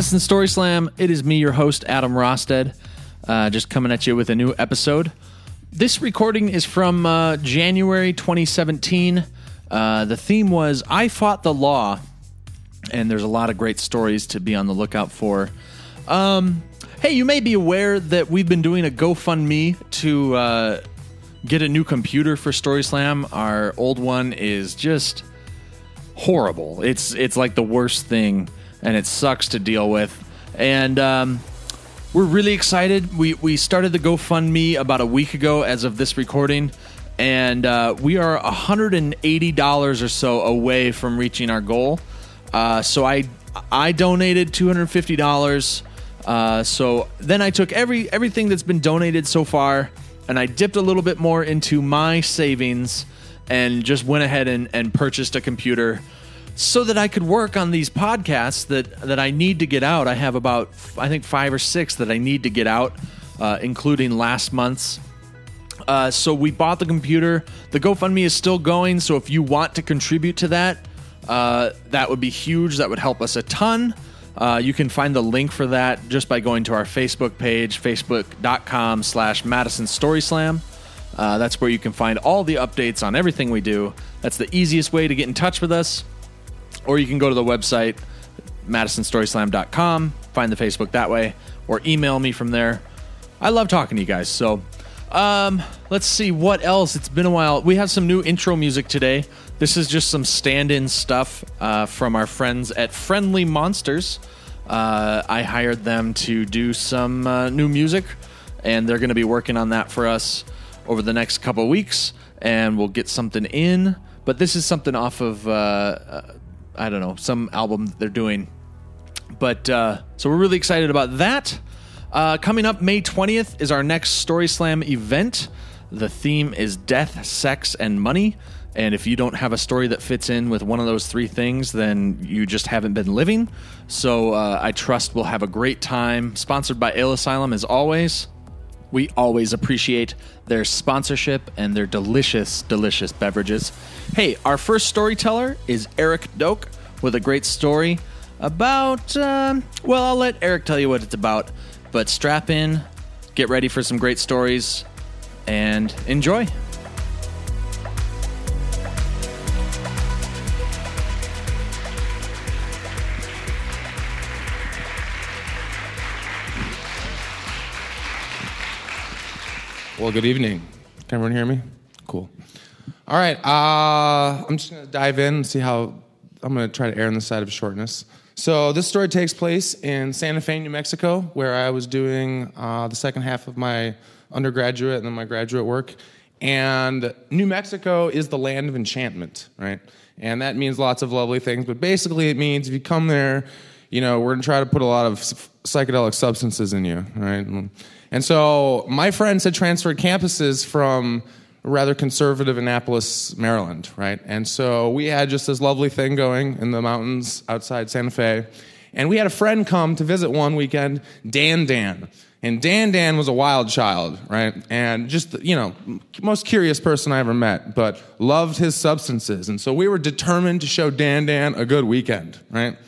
Madison Story Slam. It is me, your host, Adam Rosted, uh, just coming at you with a new episode. This recording is from uh, January 2017. Uh, the theme was I Fought the Law, and there's a lot of great stories to be on the lookout for. Um, hey, you may be aware that we've been doing a GoFundMe to uh, get a new computer for Story Slam. Our old one is just horrible. It's it's like the worst thing, and it sucks to deal with. And um, we're really excited. We we started the GoFundMe about a week ago, as of this recording, and uh, we are hundred and eighty dollars or so away from reaching our goal. Uh, so I I donated two hundred fifty dollars. Uh, so then I took every everything that's been donated so far, and I dipped a little bit more into my savings and just went ahead and, and purchased a computer so that I could work on these podcasts that, that I need to get out. I have about, I think, five or six that I need to get out, uh, including last month's. Uh, so we bought the computer. The GoFundMe is still going. So if you want to contribute to that, uh, that would be huge. That would help us a ton. Uh, you can find the link for that just by going to our Facebook page, facebook.com slash Madison Story Slam. Uh, that's where you can find all the updates on everything we do. That's the easiest way to get in touch with us. Or you can go to the website, madisonstoryslam.com, find the Facebook that way, or email me from there. I love talking to you guys. So um, let's see what else. It's been a while. We have some new intro music today. This is just some stand in stuff uh, from our friends at Friendly Monsters. Uh, I hired them to do some uh, new music, and they're going to be working on that for us over the next couple weeks, and we'll get something in. But this is something off of, uh, uh, I don't know, some album they're doing. But uh, so we're really excited about that. Uh, coming up May 20th is our next Story Slam event. The theme is death, sex, and money. And if you don't have a story that fits in with one of those three things, then you just haven't been living. So uh, I trust we'll have a great time. Sponsored by Ale Asylum, as always. We always appreciate their sponsorship and their delicious, delicious beverages. Hey, our first storyteller is Eric Doak with a great story about, um, well, I'll let Eric tell you what it's about. But strap in, get ready for some great stories, and enjoy. Well, good evening. Can everyone hear me? Cool. All right. Uh, I'm just going to dive in and see how I'm going to try to err on the side of shortness. So, this story takes place in Santa Fe, New Mexico, where I was doing uh, the second half of my undergraduate and then my graduate work. And New Mexico is the land of enchantment, right? And that means lots of lovely things, but basically it means if you come there, you know, we're going to try to put a lot of psychedelic substances in you, right? And so my friends had transferred campuses from rather conservative Annapolis, Maryland, right? And so we had just this lovely thing going in the mountains outside Santa Fe. And we had a friend come to visit one weekend, Dan Dan. And Dan Dan was a wild child, right? And just, you know, most curious person I ever met, but loved his substances. And so we were determined to show Dan Dan a good weekend, right?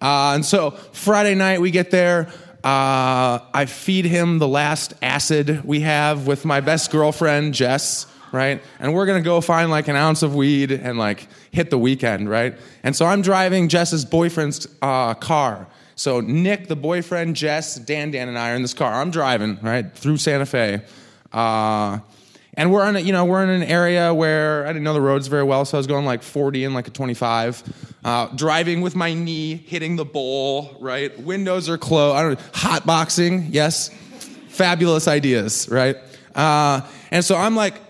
Uh, and so Friday night we get there. Uh, I feed him the last acid we have with my best girlfriend, Jess, right? And we're gonna go find like an ounce of weed and like hit the weekend, right? And so I'm driving Jess's boyfriend's uh, car. So Nick, the boyfriend, Jess, Dan, Dan, and I are in this car. I'm driving right through Santa Fe. Uh, and we're in a, you know we're in an area where I didn't know the roads very well, so I was going like 40 and like a 25, uh, driving with my knee hitting the bowl. Right, windows are closed. I don't know, hot boxing, yes, fabulous ideas, right? Uh, and so I'm like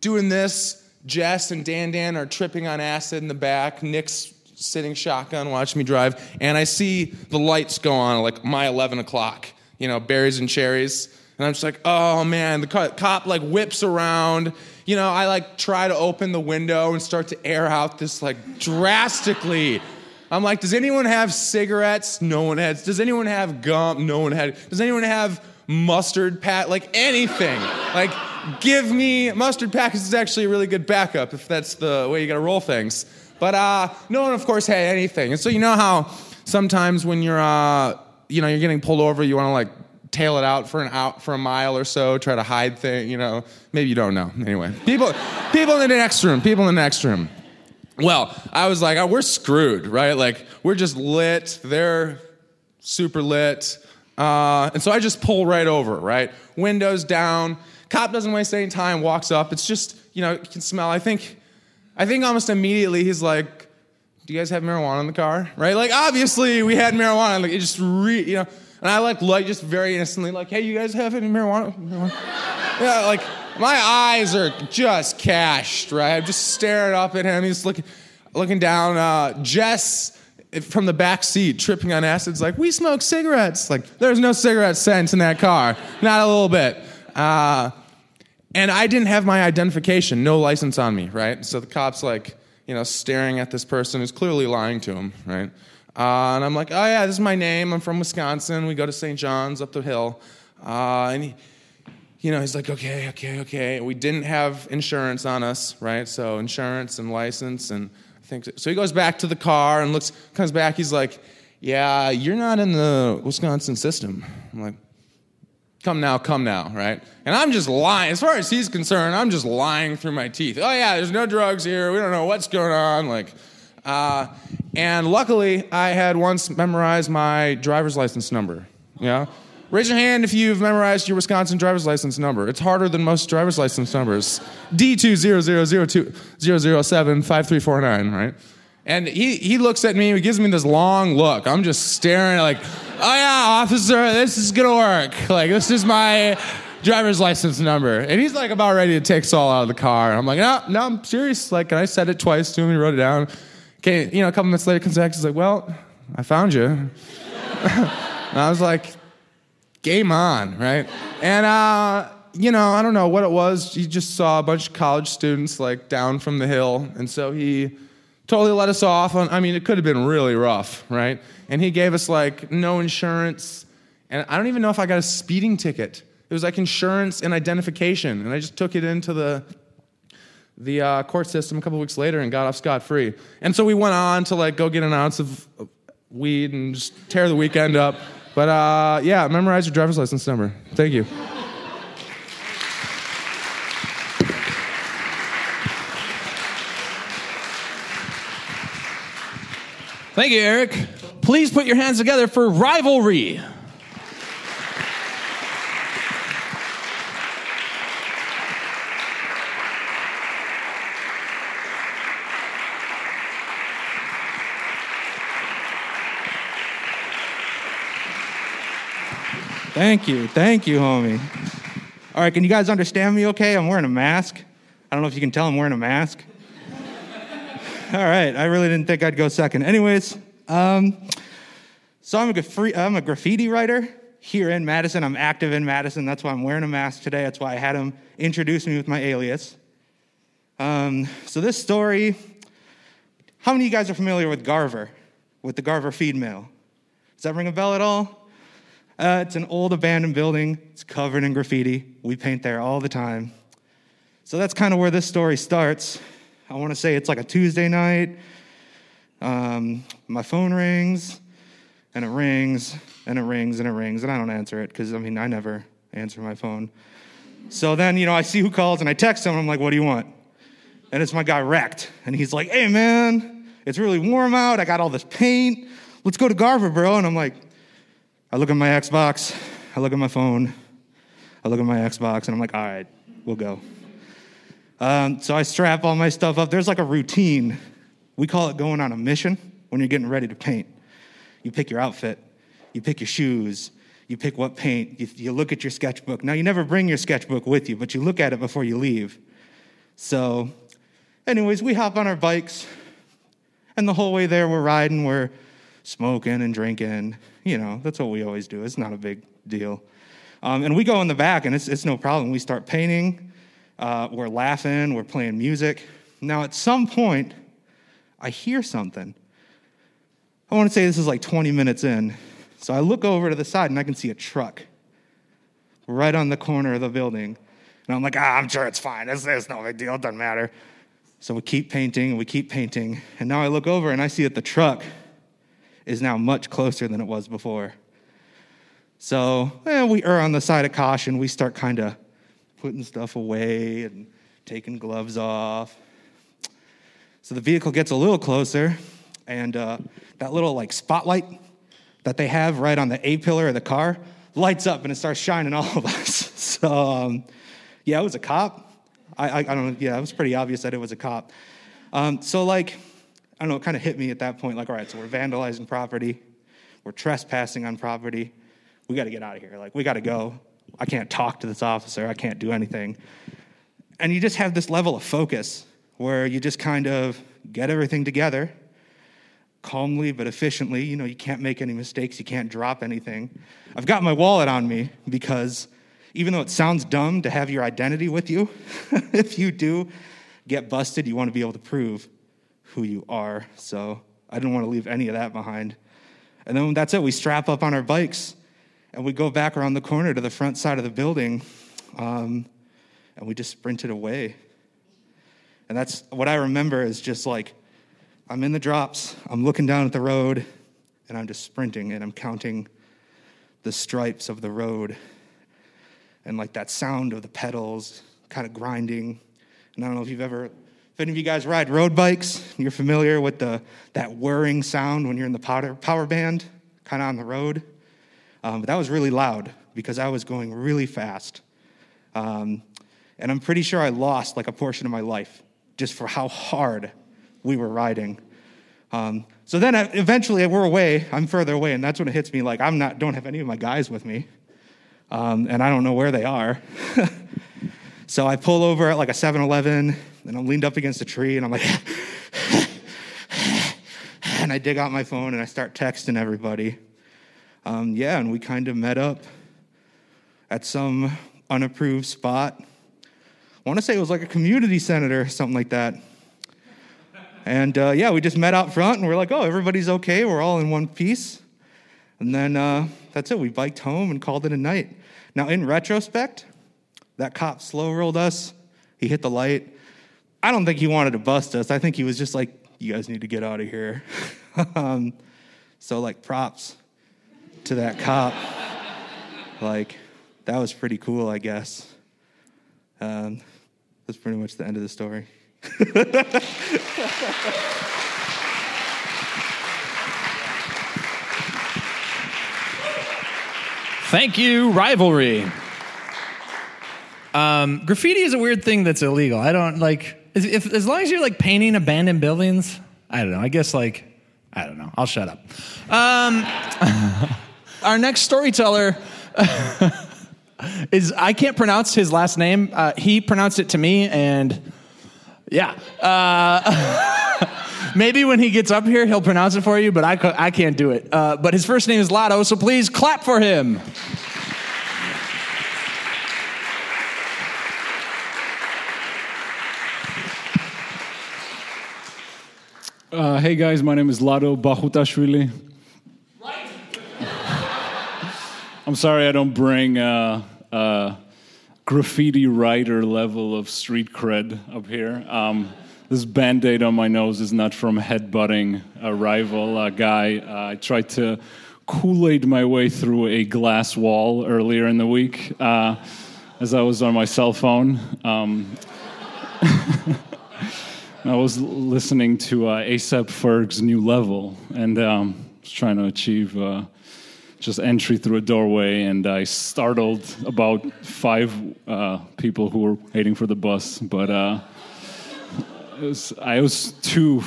doing this. Jess and Dan Dan are tripping on acid in the back. Nick's sitting shotgun watching me drive, and I see the lights go on like my 11 o'clock. You know, berries and cherries. And I'm just like, oh man, the cop like whips around. You know, I like try to open the window and start to air out this like drastically. I'm like, does anyone have cigarettes? No one has. Does anyone have gum? No one had. Does anyone have mustard pack? Like anything. like, give me mustard packets is actually a really good backup if that's the way you gotta roll things. But uh, no one, of course, had anything. And so you know how sometimes when you're, uh, you know, you're getting pulled over, you want to like tail it out for an out for a mile or so, try to hide things. You know, maybe you don't know. Anyway, people, people in the next room, people in the next room. Well, I was like, oh, we're screwed, right? Like we're just lit. They're super lit. Uh, and so I just pull right over, right? Windows down. Cop doesn't waste any time, walks up. It's just, you know, you can smell. I think, I think almost immediately he's like, do you guys have marijuana in the car? Right? Like, obviously we had marijuana. Like, it just, re, you know, and I like, like just very innocently, like, hey, you guys have any marijuana? marijuana? yeah, like, my eyes are just cashed, right? I'm just staring up at him. He's looking, looking down. Uh, Jess from the back seat, tripping on acid, like, we smoke cigarettes. Like, there's no cigarette scent in that car, not a little bit. Uh, and I didn't have my identification, no license on me, right? So the cop's like, you know, staring at this person who's clearly lying to him, right? Uh, and I'm like, oh yeah, this is my name. I'm from Wisconsin. We go to St. John's up the hill. Uh, and he, you know, he's like, okay, okay, okay. We didn't have insurance on us, right? So insurance and license, and I think so. so he goes back to the car and looks, comes back. He's like, yeah, you're not in the Wisconsin system. I'm like, come now, come now, right? And I'm just lying. As far as he's concerned, I'm just lying through my teeth. Oh yeah, there's no drugs here. We don't know what's going on. Like, uh, and luckily, I had once memorized my driver's license number. Yeah. Raise your hand if you've memorized your Wisconsin driver's license number. It's harder than most driver's license numbers. D20002-007-5349, right? And he, he looks at me, he gives me this long look. I'm just staring like, oh yeah, officer, this is gonna work. Like, this is my driver's license number. And he's like about ready to take Saul out of the car. I'm like, no, no, I'm serious. Like, and I said it twice to him, he wrote it down. Okay, you know, a couple minutes later comes back, he's like, well, I found you. and I was like, game on, right? And uh, you know, I don't know what it was. He just saw a bunch of college students like down from the hill, and so he totally let us off. On, I mean, it could have been really rough, right? And he gave us like no insurance, and I don't even know if I got a speeding ticket. It was like insurance and identification, and I just took it into the the uh, court system a couple weeks later and got off scot free. And so we went on to like go get an ounce of weed and just tear the weekend up. But uh, yeah, memorize your driver's license number. Thank you. Thank you, Eric. Please put your hands together for rivalry. Thank you. Thank you, homie. All right, can you guys understand me okay? I'm wearing a mask. I don't know if you can tell I'm wearing a mask. All right, I really didn't think I'd go second. Anyways, um, so I'm a, I'm a graffiti writer here in Madison. I'm active in Madison. That's why I'm wearing a mask today. That's why I had him introduce me with my alias. Um, so this story, how many of you guys are familiar with Garver, with the Garver feed mill? Does that ring a bell at all? Uh, it's an old abandoned building. It's covered in graffiti. We paint there all the time. So that's kind of where this story starts. I want to say it's like a Tuesday night. Um, my phone rings, and it rings, and it rings, and it rings, and I don't answer it because I mean I never answer my phone. So then you know I see who calls, and I text him. I'm like, "What do you want?" And it's my guy Wrecked, and he's like, "Hey man, it's really warm out. I got all this paint. Let's go to Garver, bro." And I'm like, I look at my Xbox, I look at my phone, I look at my Xbox, and I'm like, all right, we'll go. Um, so I strap all my stuff up. There's like a routine. We call it going on a mission when you're getting ready to paint. You pick your outfit, you pick your shoes, you pick what paint, you, you look at your sketchbook. Now, you never bring your sketchbook with you, but you look at it before you leave. So, anyways, we hop on our bikes, and the whole way there, we're riding, we're smoking and drinking. You know, that's what we always do. It's not a big deal. Um, and we go in the back, and it's, it's no problem. We start painting, uh, we're laughing, we're playing music. Now, at some point, I hear something. I want to say this is like 20 minutes in. So I look over to the side, and I can see a truck right on the corner of the building. And I'm like, ah, I'm sure it's fine. It's, it's no big deal. It doesn't matter. So we keep painting, and we keep painting. And now I look over, and I see that the truck is now much closer than it was before. So eh, we err on the side of caution. We start kind of putting stuff away and taking gloves off. So the vehicle gets a little closer, and uh, that little like spotlight that they have right on the A pillar of the car lights up and it starts shining all of us. So um, yeah, it was a cop. I, I, I, don't know. Yeah, it was pretty obvious that it was a cop. Um, so like, I don't know. It kind of hit me at that point. Like, all right, so we're vandalizing property, we're trespassing on property. We got to get out of here. Like, we got to go. I can't talk to this officer. I can't do anything. And you just have this level of focus where you just kind of get everything together calmly but efficiently. You know, you can't make any mistakes, you can't drop anything. I've got my wallet on me because even though it sounds dumb to have your identity with you, if you do get busted, you want to be able to prove who you are. So I didn't want to leave any of that behind. And then that's it. We strap up on our bikes and we go back around the corner to the front side of the building um, and we just sprinted away. And that's what I remember is just like I'm in the drops, I'm looking down at the road, and I'm just sprinting and I'm counting the stripes of the road and like that sound of the pedals kind of grinding. And I don't know if you've ever, any of you guys ride road bikes, you're familiar with the, that whirring sound when you're in the power, power band, kind of on the road. Um, but that was really loud because I was going really fast. Um, and I'm pretty sure I lost like a portion of my life just for how hard we were riding. Um, so then uh, eventually we're away, I'm further away, and that's when it hits me like I'm not, don't have any of my guys with me um, and I don't know where they are. so I pull over at like a 7 Eleven, and I'm leaned up against a tree, and I'm like, and I dig out my phone and I start texting everybody. Um, yeah, and we kind of met up at some unapproved spot. I want to say it was like a community center, or something like that. And uh, yeah, we just met out front and we're like, oh, everybody's okay. We're all in one piece. And then uh, that's it. We biked home and called it a night. Now, in retrospect, that cop slow rolled us. He hit the light. I don't think he wanted to bust us. I think he was just like, you guys need to get out of here. um, so, like, props to that cop. like, that was pretty cool, I guess. Um, that's pretty much the end of the story. Thank you, rivalry. Um, graffiti is a weird thing that's illegal. I don't like if as long as you're like painting abandoned buildings. I don't know. I guess like I don't know. I'll shut up. Um, our next storyteller is I can't pronounce his last name. Uh, he pronounced it to me, and yeah. Uh, maybe when he gets up here, he'll pronounce it for you, but I, I can't do it. Uh, but his first name is Lotto, so please clap for him. Uh, hey guys, my name is Lado Bahutashvili. Right. I'm sorry I don't bring uh, uh, graffiti writer level of street cred up here. Um, this band aid on my nose is not from headbutting a rival uh, guy. Uh, I tried to Kool Aid my way through a glass wall earlier in the week uh, as I was on my cell phone. Um, I was listening to uh, ASAP Ferg's new level and um, was trying to achieve uh, just entry through a doorway, and I startled about five uh, people who were waiting for the bus. But uh, was, I was too.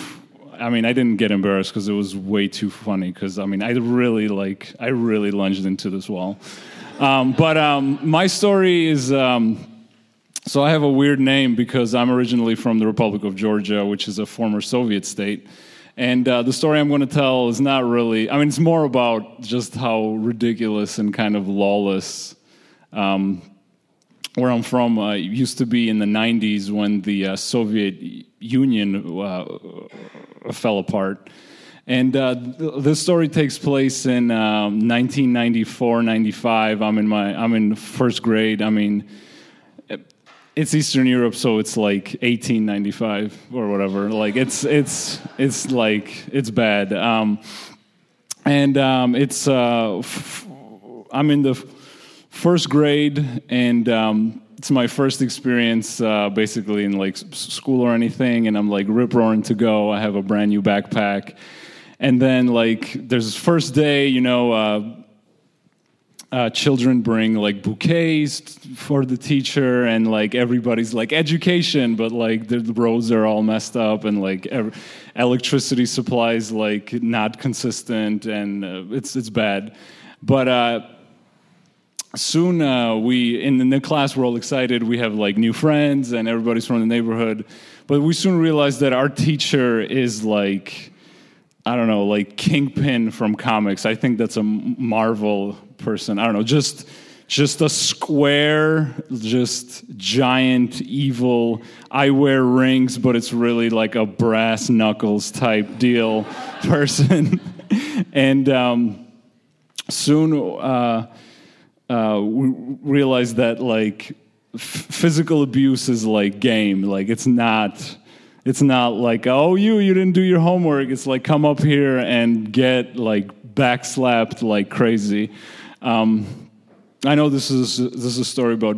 I mean, I didn't get embarrassed because it was way too funny. Because I mean, I really like, I really lunged into this wall. Um, but um, my story is. So I have a weird name because I'm originally from the Republic of Georgia, which is a former Soviet state. And uh, the story I'm going to tell is not really, I mean, it's more about just how ridiculous and kind of lawless um, where I'm from uh, used to be in the 90s when the uh, Soviet Union uh, fell apart. And uh, this story takes place in um, 1994, 95. I'm in my, I'm in first grade. I mean, it's Eastern Europe, so it's like 1895 or whatever. Like it's it's it's like it's bad. Um, and um, it's uh, f- I'm in the f- first grade, and um, it's my first experience uh, basically in like s- school or anything, and I'm like rip roaring to go. I have a brand new backpack, and then like there's this first day, you know. Uh, uh, children bring like bouquets for the teacher and like everybody's like education but like the, roads are all messed up and like ev- electricity supplies like not consistent and uh, it's it's bad. But uh soon uh, we in the class we're all excited. We have like new friends and everybody's from the neighborhood. But we soon realized that our teacher is like I don't know, like Kingpin from comics. I think that's a Marvel person. I don't know, just just a square, just giant evil. I wear rings, but it's really like a brass knuckles type deal person. and um, soon uh, uh, we realized that like f- physical abuse is like game. Like it's not it's not like oh you you didn't do your homework it's like come up here and get like backslapped like crazy um, i know this is this is a story about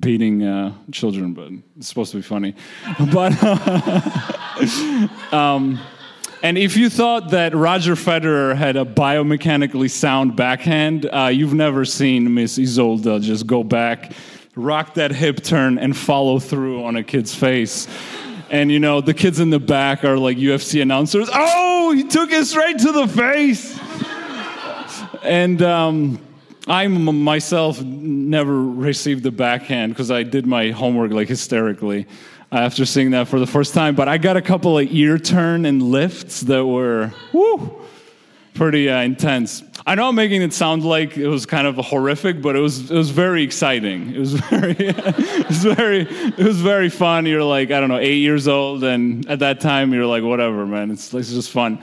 beating uh, children but it's supposed to be funny but um, and if you thought that Roger Federer had a biomechanically sound backhand, uh, you've never seen Miss Isolda just go back rock that hip turn and follow through on a kid's face. And you know, the kids in the back are like UFC announcers. Oh, he took it straight to the face. And um, I myself never received the backhand because I did my homework like hysterically after seeing that for the first time. But I got a couple of ear turn and lifts that were pretty uh, intense. I know I'm making it sound like it was kind of horrific, but it was it was very exciting. It was very it was very it was very fun. You're like I don't know eight years old, and at that time you're like whatever, man. It's it's just fun.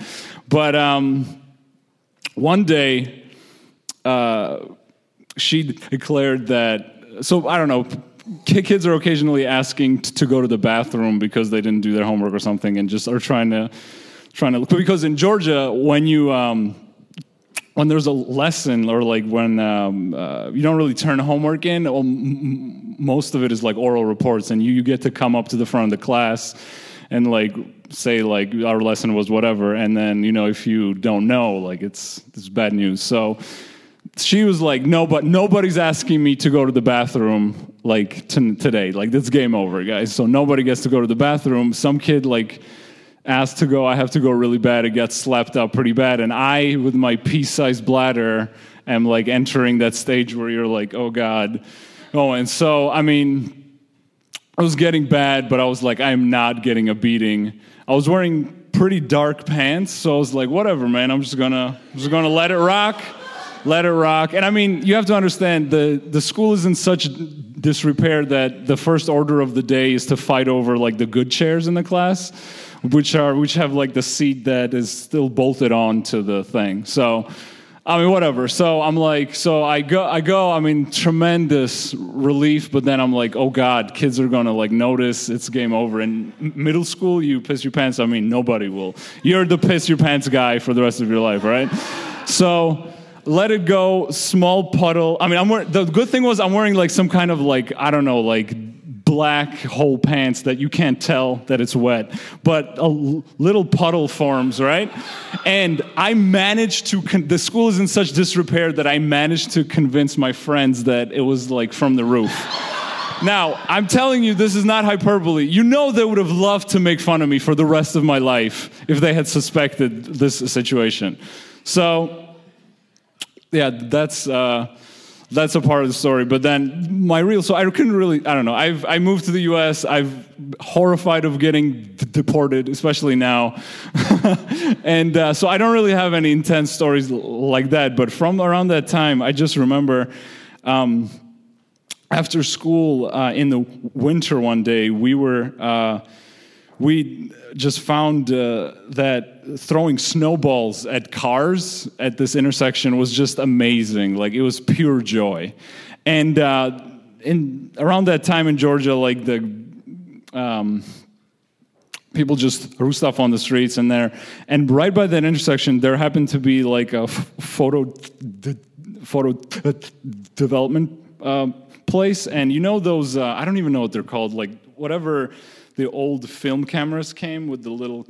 But um, one day, uh, she declared that. So I don't know. Kids are occasionally asking to go to the bathroom because they didn't do their homework or something, and just are trying to trying to. Because in Georgia, when you um, when there's a lesson or like when um, uh, you don't really turn homework in, well, m- most of it is like oral reports, and you, you get to come up to the front of the class and like say like our lesson was whatever, and then you know if you don't know, like it's it's bad news. So she was like, no, but nobody's asking me to go to the bathroom like t- today. Like this game over, guys. So nobody gets to go to the bathroom. Some kid like asked to go, I have to go really bad. It gets slapped up pretty bad. And I, with my pea sized bladder, am like entering that stage where you're like, oh God. Oh, and so, I mean, I was getting bad, but I was like, I'm not getting a beating. I was wearing pretty dark pants, so I was like, whatever, man. I'm just gonna, I'm just gonna let it rock, let it rock. And I mean, you have to understand the the school is in such disrepair that the first order of the day is to fight over like the good chairs in the class which are which have like the seat that is still bolted on to the thing. So I mean whatever. So I'm like so I go I go I mean tremendous relief but then I'm like oh god kids are to like notice it's game over in middle school you piss your pants I mean nobody will. You're the piss your pants guy for the rest of your life, right? So let it go small puddle i mean i'm wearing the good thing was i'm wearing like some kind of like i don't know like black whole pants that you can't tell that it's wet, but a little puddle forms, right? And I managed to, con- the school is in such disrepair that I managed to convince my friends that it was like from the roof. Now, I'm telling you, this is not hyperbole. You know, they would have loved to make fun of me for the rest of my life if they had suspected this situation. So, yeah, that's. Uh, that's a part of the story. But then my real, so I couldn't really, I don't know. I've I moved to the U.S. I've horrified of getting d- deported, especially now, and uh, so I don't really have any intense stories l- like that. But from around that time, I just remember. Um, after school uh, in the winter one day, we were uh, we just found uh, that throwing snowballs at cars at this intersection was just amazing. Like it was pure joy. And uh, in around that time in Georgia, like the um, people just threw stuff on the streets and there and right by that intersection there happened to be like a photo d- photo development um, place and you know those uh, i don't even know what they're called like whatever the old film cameras came with the little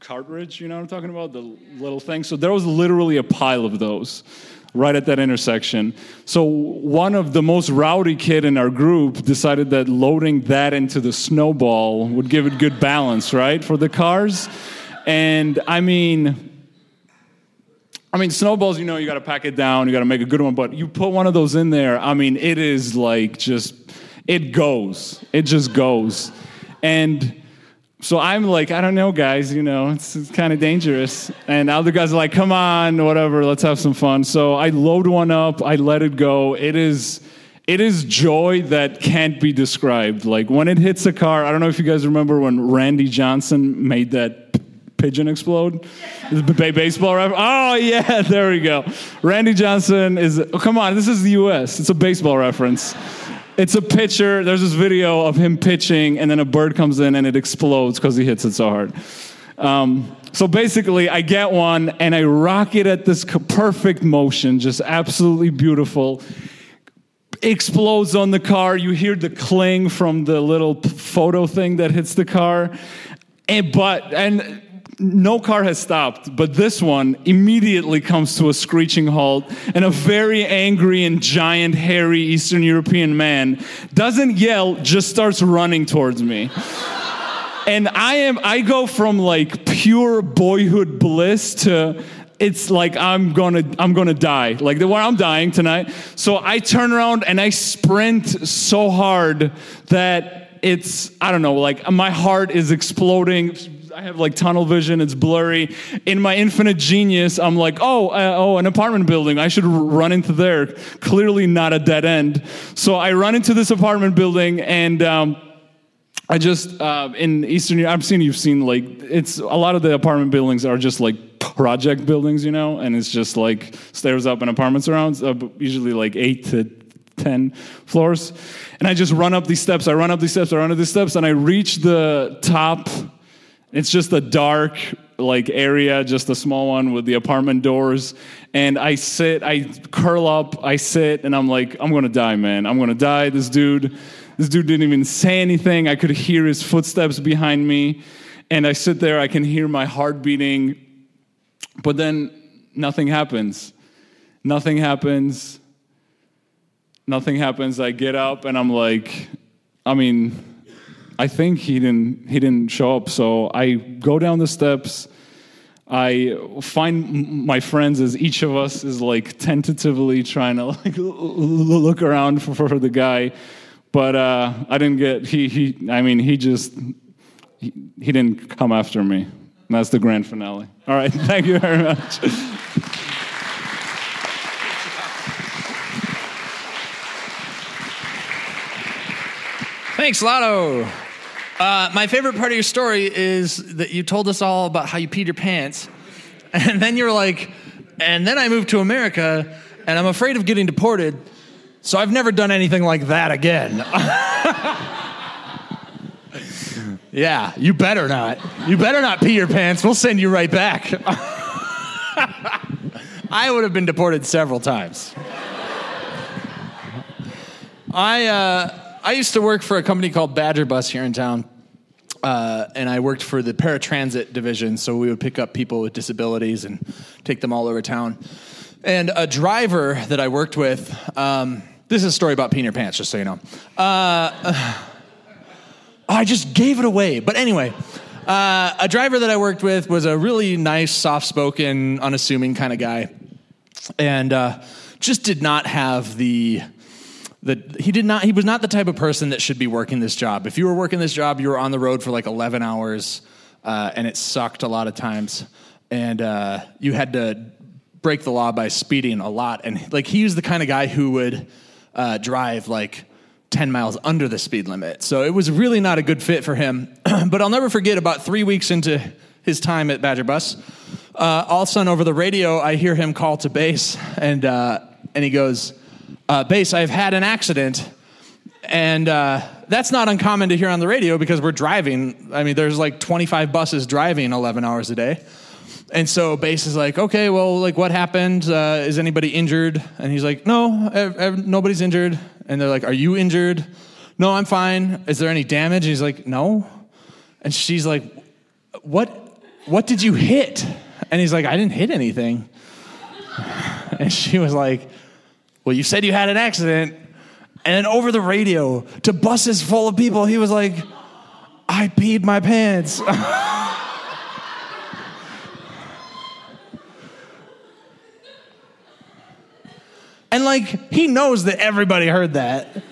cartridge you know what i'm talking about the little thing so there was literally a pile of those right at that intersection. So one of the most rowdy kid in our group decided that loading that into the snowball would give it good balance, right, for the cars. And I mean, I mean, snowballs, you know, you got to pack it down, you got to make a good one, but you put one of those in there, I mean, it is like just, it goes. It just goes. And so I'm like, I don't know, guys, you know, it's, it's kind of dangerous. And other guys are like, come on, whatever, let's have some fun. So I load one up, I let it go. It is, it is joy that can't be described. Like when it hits a car, I don't know if you guys remember when Randy Johnson made that p- pigeon explode. The baseball ref. Oh yeah, there we go. Randy Johnson is. Oh, come on, this is the U.S. It's a baseball reference. It's a pitcher. There's this video of him pitching, and then a bird comes in and it explodes because he hits it so hard. Um, so basically, I get one and I rock it at this perfect motion, just absolutely beautiful. Explodes on the car. You hear the cling from the little photo thing that hits the car. And, but, and no car has stopped, but this one immediately comes to a screeching halt, and a very angry and giant, hairy Eastern European man doesn't yell, just starts running towards me. and I am, I go from like pure boyhood bliss to it's like I'm gonna I'm gonna die. Like the where I'm dying tonight. So I turn around and I sprint so hard that it's I don't know, like my heart is exploding I have like tunnel vision. It's blurry. In my infinite genius, I'm like, oh, uh, oh, an apartment building. I should r- run into there. Clearly not a dead end. So I run into this apartment building and. Um, I just uh, in Eastern I've seen you've seen like it's a lot of the apartment buildings are just like project buildings, you know, and it's just like stairs up and apartments around, uh, usually like eight to 10 floors. And I just run up these steps, I run up these steps, I run up these steps, and I reach the top it's just a dark like area, just a small one with the apartment doors. And I sit, I curl up, I sit, and I'm like, I'm gonna die, man. I'm gonna die. This dude, this dude didn't even say anything. I could hear his footsteps behind me. And I sit there, I can hear my heart beating. But then nothing happens. Nothing happens. Nothing happens. I get up and I'm like, I mean, I think he didn't he didn't show up. So I go down the steps. I find my friends as each of us is like tentatively trying to like look around for, for the guy, but uh, I didn't get he he. I mean he just he, he didn't come after me. And that's the grand finale. All right, thank you very much. Thanks, Lotto. Uh, my favorite part of your story is that you told us all about how you peed your pants, and then you're like, and then I moved to America, and I'm afraid of getting deported, so I've never done anything like that again. yeah, you better not. You better not pee your pants. We'll send you right back. I would have been deported several times. I. Uh, I used to work for a company called Badger Bus here in town. Uh, and I worked for the paratransit division, so we would pick up people with disabilities and take them all over town. And a driver that I worked with, um, this is a story about peeing your pants, just so you know. Uh, I just gave it away. But anyway, uh, a driver that I worked with was a really nice, soft spoken, unassuming kind of guy. And uh, just did not have the that he did not he was not the type of person that should be working this job. If you were working this job you were on the road for like 11 hours uh, and it sucked a lot of times. And uh, you had to break the law by speeding a lot. And like he was the kind of guy who would uh, drive like 10 miles under the speed limit. So it was really not a good fit for him. But i'll never forget about three weeks into his time at badger bus uh, all of a sudden over the radio i hear him call to base and, uh, and he goes uh, Base, I've had an accident. And uh, that's not uncommon to hear on the radio because we're driving. I mean, there's like 25 buses driving 11 hours a day. And so base is like, okay, well, like what happened? Uh, is anybody injured? And he's like, no, nobody's injured. And they're like, are you injured? No, I'm fine. Is there any damage? And he's like, no. And she's like, what, what did you hit? And he's like, I didn't hit anything. And she was like, well, you said you had an accident. And then over the radio to buses full of people, he was like, I peed my pants. And like he knows that everybody heard that.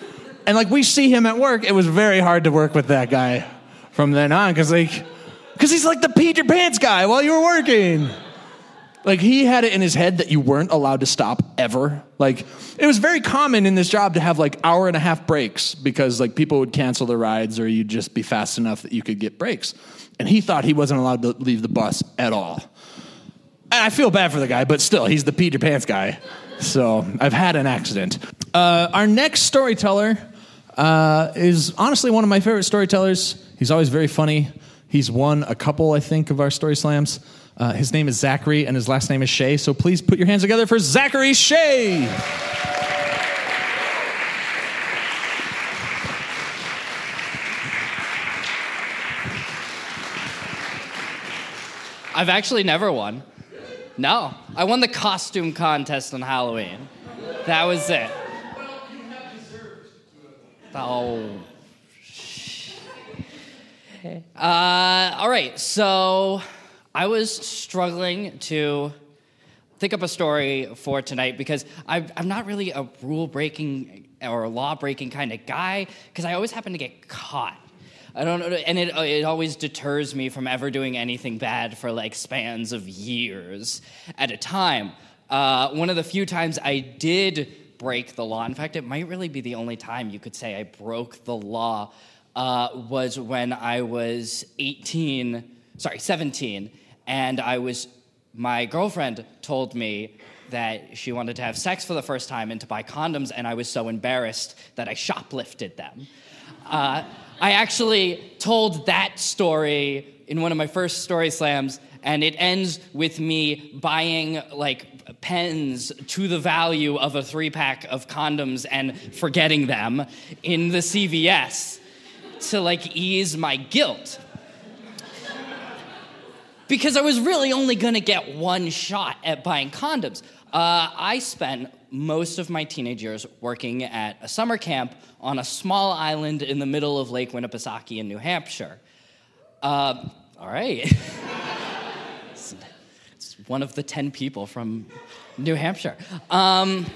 And like we see him at work, it was very hard to work with that guy from then on because like because he's like the Peter Pants guy while you were working. Like he had it in his head that you weren't allowed to stop ever. Like it was very common in this job to have like hour and a half breaks because like people would cancel their rides or you'd just be fast enough that you could get breaks. And he thought he wasn't allowed to leave the bus at all. And I feel bad for the guy, but still, he's the Peter Pants guy. So I've had an accident. Uh, our next storyteller uh, is honestly one of my favorite storytellers. He's always very funny. He's won a couple, I think, of our story slams. Uh, his name is Zachary, and his last name is Shea. So please put your hands together for Zachary Shea. I've actually never won. No, I won the costume contest on Halloween. That was it. Oh. Uh, all right, so I was struggling to think up a story for tonight because i I'm not really a rule breaking or law breaking kind of guy because I always happen to get caught. I don't know, and it, it always deters me from ever doing anything bad for like spans of years at a time. Uh, one of the few times I did break the law, in fact, it might really be the only time you could say I broke the law, uh, was when I was 18, sorry, 17, and I was, my girlfriend told me that she wanted to have sex for the first time and to buy condoms, and I was so embarrassed that I shoplifted them. Uh, I actually told that story in one of my first story slams, and it ends with me buying like pens to the value of a three pack of condoms and forgetting them in the CVS to like ease my guilt. Because I was really only gonna get one shot at buying condoms. Uh, I spent most of my teenage years working at a summer camp on a small island in the middle of Lake Winnipesaukee in New Hampshire. Uh, all right. one of the 10 people from New Hampshire. Um,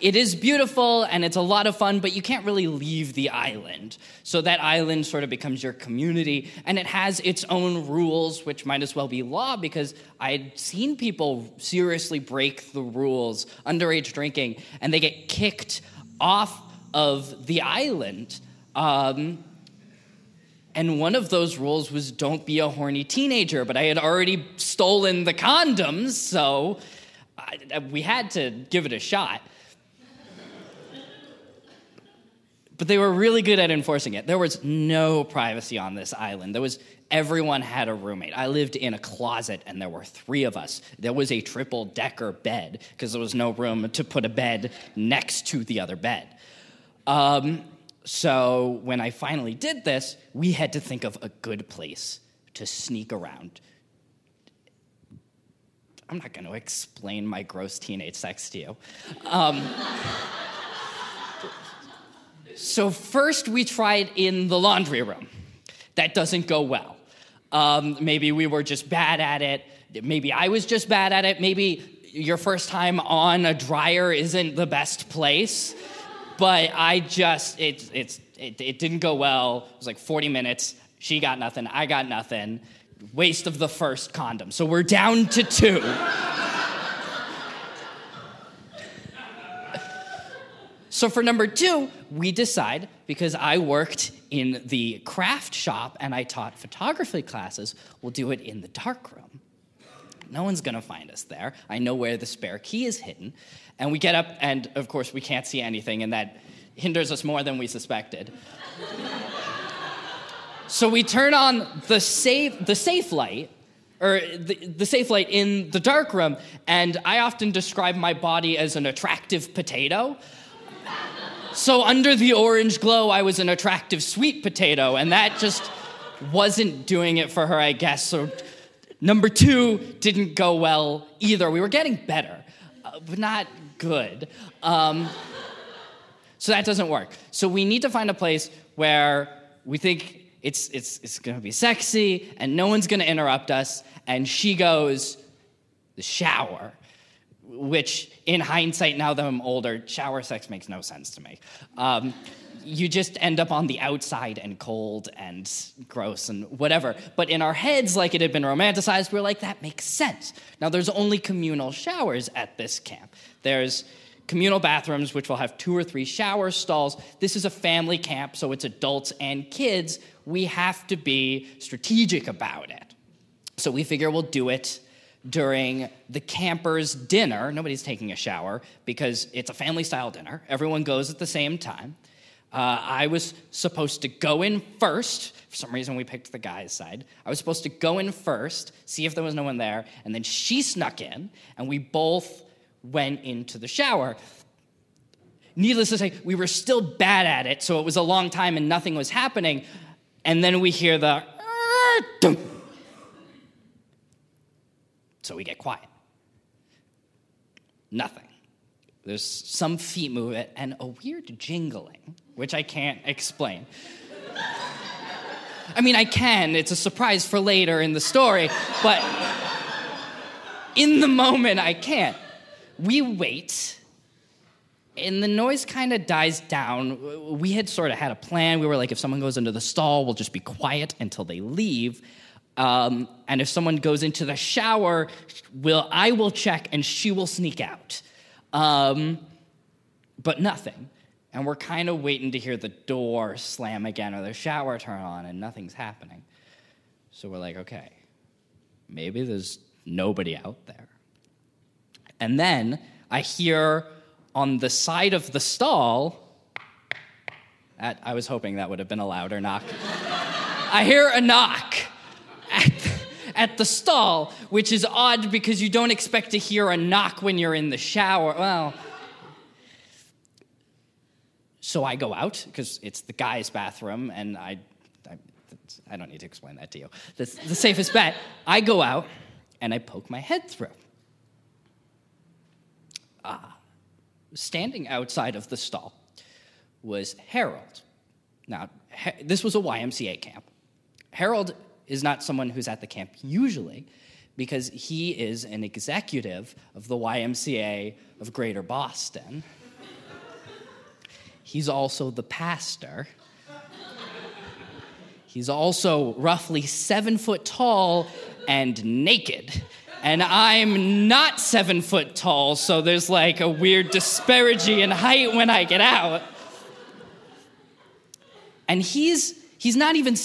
it is beautiful and it's a lot of fun, but you can't really leave the island. So that island sort of becomes your community, and it has its own rules, which might as well be law because I'd seen people seriously break the rules, underage drinking, and they get kicked off of the island. Um, and one of those rules was don't be a horny teenager, but I had already stolen the condoms, so I, we had to give it a shot. But they were really good at enforcing it. There was no privacy on this island. There was everyone had a roommate. I lived in a closet and there were 3 of us. There was a triple decker bed because there was no room to put a bed next to the other bed. Um, so when I finally did this, we had to think of a good place to sneak around. I'm not going to explain my gross teenage sex to you. Um, so, first we tried in the laundry room. That doesn't go well. Um, maybe we were just bad at it. Maybe I was just bad at it. Maybe your first time on a dryer isn't the best place. But I just, it, it's, it, it didn't go well. It was like 40 minutes. She got nothing. I got nothing. Waste of the first condom. So we're down to two. So for number two, we decide because I worked in the craft shop and I taught photography classes, we'll do it in the dark room. No one's gonna find us there. I know where the spare key is hidden. And we get up, and of course, we can't see anything, and that hinders us more than we suspected. so we turn on the safe, the safe light, or the, the safe light in the dark room, and I often describe my body as an attractive potato. So under the orange glow, I was an attractive sweet potato, and that just wasn't doing it for her, I guess. So number two didn't go well either. We were getting better, uh, but not good. Um, so that doesn't work. So we need to find a place where we think it's, it's, it's gonna be sexy and no one's gonna interrupt us. And she goes, the shower, which in hindsight, now that I'm older, shower sex makes no sense to me. Um, you just end up on the outside and cold and gross and whatever. But in our heads, like it had been romanticized, we are like, that makes sense. Now, there's only communal showers at this camp. There's communal bathrooms, which will have two or three shower stalls. This is a family camp, so it's adults and kids. We have to be strategic about it. So we figure we'll do it during the campers' dinner. Nobody's taking a shower because it's a family style dinner. Everyone goes at the same time. Uh, I was supposed to go in first. For some reason, we picked the guy's side. I was supposed to go in first, see if there was no one there, and then she snuck in, and we both went into the shower. Needless to say, we were still bad at it, so it was a long time and nothing was happening. And then we hear the. So we get quiet. Nothing. There's some feet movement and a weird jingling which I can't explain. I mean, I can, it's a surprise for later in the story, but in the moment, I can't. We wait, and the noise kind of dies down. We had sort of had a plan. We were like, if someone goes into the stall, we'll just be quiet until they leave. Um, and if someone goes into the shower, will I will check and she will sneak out. Um, but nothing and we're kind of waiting to hear the door slam again or the shower turn on, and nothing's happening. So we're like, okay, maybe there's nobody out there. And then I hear on the side of the stall, at, I was hoping that would have been a louder knock. I hear a knock at the stall, which is odd because you don't expect to hear a knock when you're in the shower. Well, so I go out because it's the guy's bathroom, and I, I, I, don't need to explain that to you. The, the safest bet. I go out and I poke my head through. Ah, standing outside of the stall was Harold. Now, this was a YMCA camp. Harold is not someone who's at the camp usually because he is an executive of the YMCA of Greater Boston. He's also the pastor. He's also roughly seven foot tall and naked. And I'm not seven foot tall, so there's like a weird disparity in height when I get out. And he's he's not even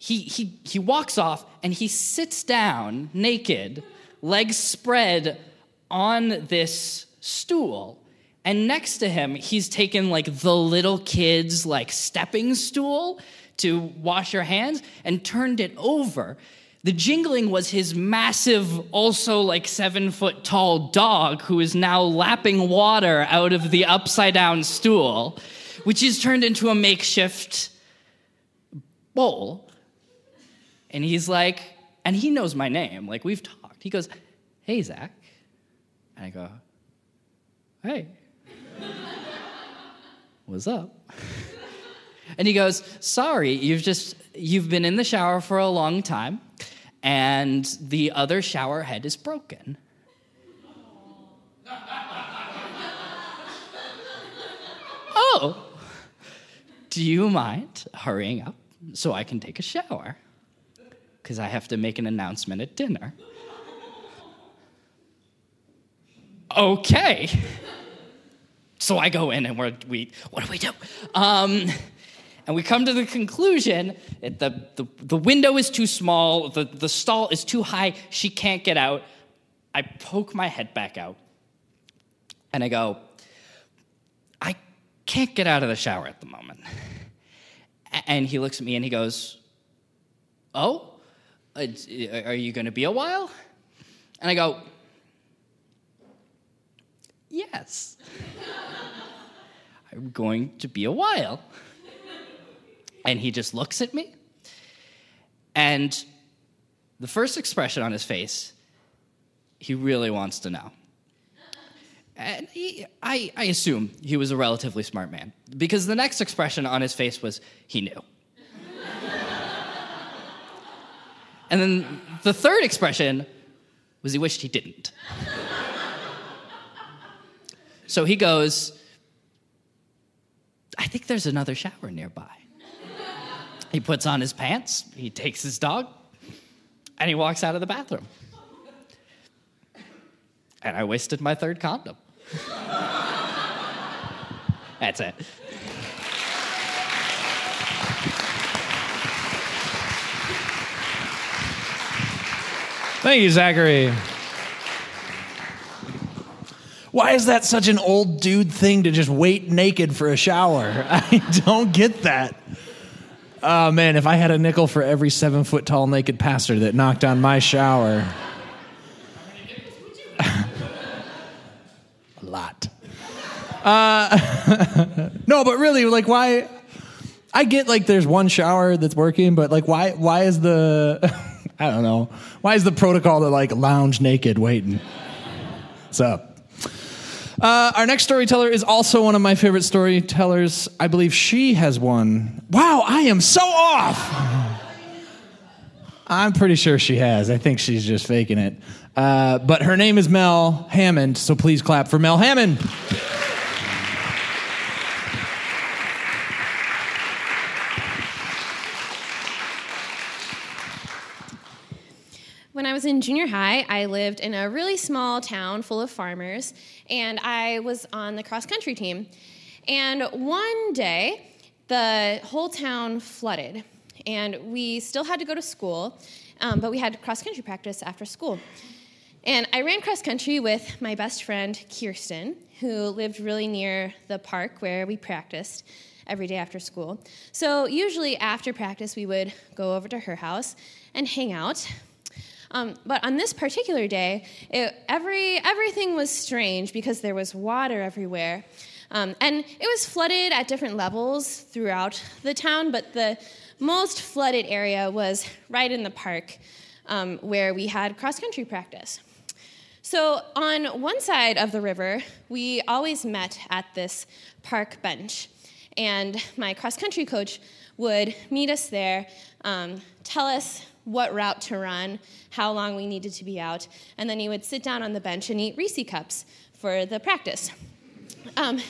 he he he walks off and he sits down naked, legs spread on this stool and next to him, he's taken like the little kid's like stepping stool to wash your hands and turned it over. The jingling was his massive, also like seven foot tall dog who is now lapping water out of the upside down stool, which is turned into a makeshift bowl. And he's like, and he knows my name, like we've talked. He goes, Hey, Zach. And I go, Hey. What's up? And he goes, Sorry, you've just, you've been in the shower for a long time, and the other shower head is broken. oh, do you mind hurrying up so I can take a shower? Because I have to make an announcement at dinner. Okay. So I go in and we're, we, what do we do? Um, and we come to the conclusion that the, the, the window is too small, the, the stall is too high, she can't get out. I poke my head back out and I go, I can't get out of the shower at the moment. And he looks at me and he goes, Oh, Uh, uh, are you going to be a while? And I go, Yes. I'm going to be a while. And he just looks at me. And the first expression on his face, he really wants to know. And he, I, I assume he was a relatively smart man because the next expression on his face was he knew. And then the third expression was he wished he didn't. so he goes, I think there's another shower nearby. He puts on his pants, he takes his dog, and he walks out of the bathroom. And I wasted my third condom. That's it. Thank you, Zachary. Why is that such an old dude thing to just wait naked for a shower? I don't get that. Oh man, if I had a nickel for every seven foot tall naked pastor that knocked on my shower. a lot. Uh, no, but really, like, why? I get like there's one shower that's working, but like, why? Why is the? I don't know. Why is the protocol to like lounge naked waiting? What's up? Uh, our next storyteller is also one of my favorite storytellers. I believe she has one. Wow, I am so off. I'm pretty sure she has. I think she's just faking it. Uh, but her name is Mel Hammond, so please clap for Mel Hammond. Was in junior high, I lived in a really small town full of farmers, and I was on the cross country team. And one day, the whole town flooded, and we still had to go to school, um, but we had cross country practice after school. And I ran cross country with my best friend, Kirsten, who lived really near the park where we practiced every day after school. So, usually after practice, we would go over to her house and hang out. Um, but on this particular day, it, every, everything was strange because there was water everywhere. Um, and it was flooded at different levels throughout the town, but the most flooded area was right in the park um, where we had cross country practice. So, on one side of the river, we always met at this park bench. And my cross country coach would meet us there, um, tell us what route to run, how long we needed to be out, and then he would sit down on the bench and eat Reese cups for the practice. Um,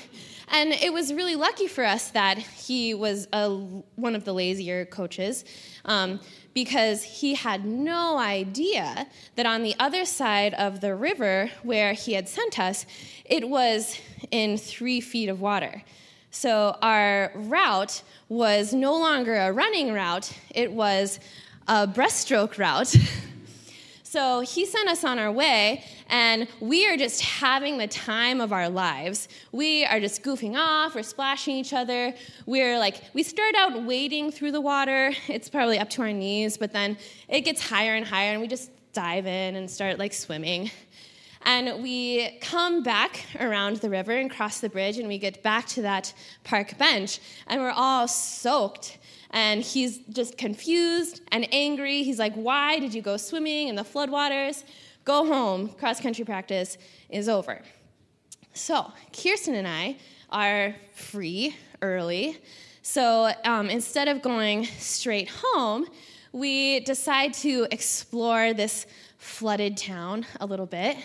and it was really lucky for us that he was a, one of the lazier coaches um, because he had no idea that on the other side of the river where he had sent us, it was in three feet of water. So our route was no longer a running route, it was a breaststroke route. So he sent us on our way, and we are just having the time of our lives. We are just goofing off, we're splashing each other. We're like, we start out wading through the water. It's probably up to our knees, but then it gets higher and higher, and we just dive in and start like swimming. And we come back around the river and cross the bridge, and we get back to that park bench, and we're all soaked and he's just confused and angry. He's like, Why did you go swimming in the floodwaters? Go home. Cross country practice is over. So, Kirsten and I are free early. So, um, instead of going straight home, we decide to explore this flooded town a little bit.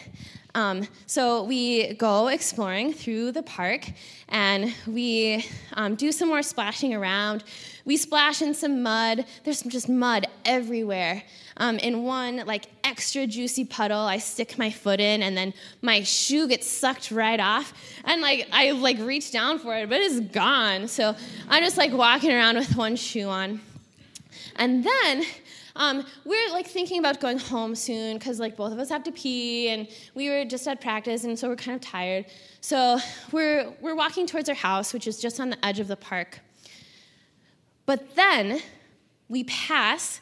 Um, so we go exploring through the park and we um, do some more splashing around. We splash in some mud. There's just mud everywhere. Um, in one like extra juicy puddle, I stick my foot in and then my shoe gets sucked right off. And like I like reach down for it, but it's gone. So I'm just like walking around with one shoe on. And then um, we're like thinking about going home soon because like both of us have to pee, and we were just at practice, and so we're kind of tired. So we're we're walking towards our house, which is just on the edge of the park. But then we pass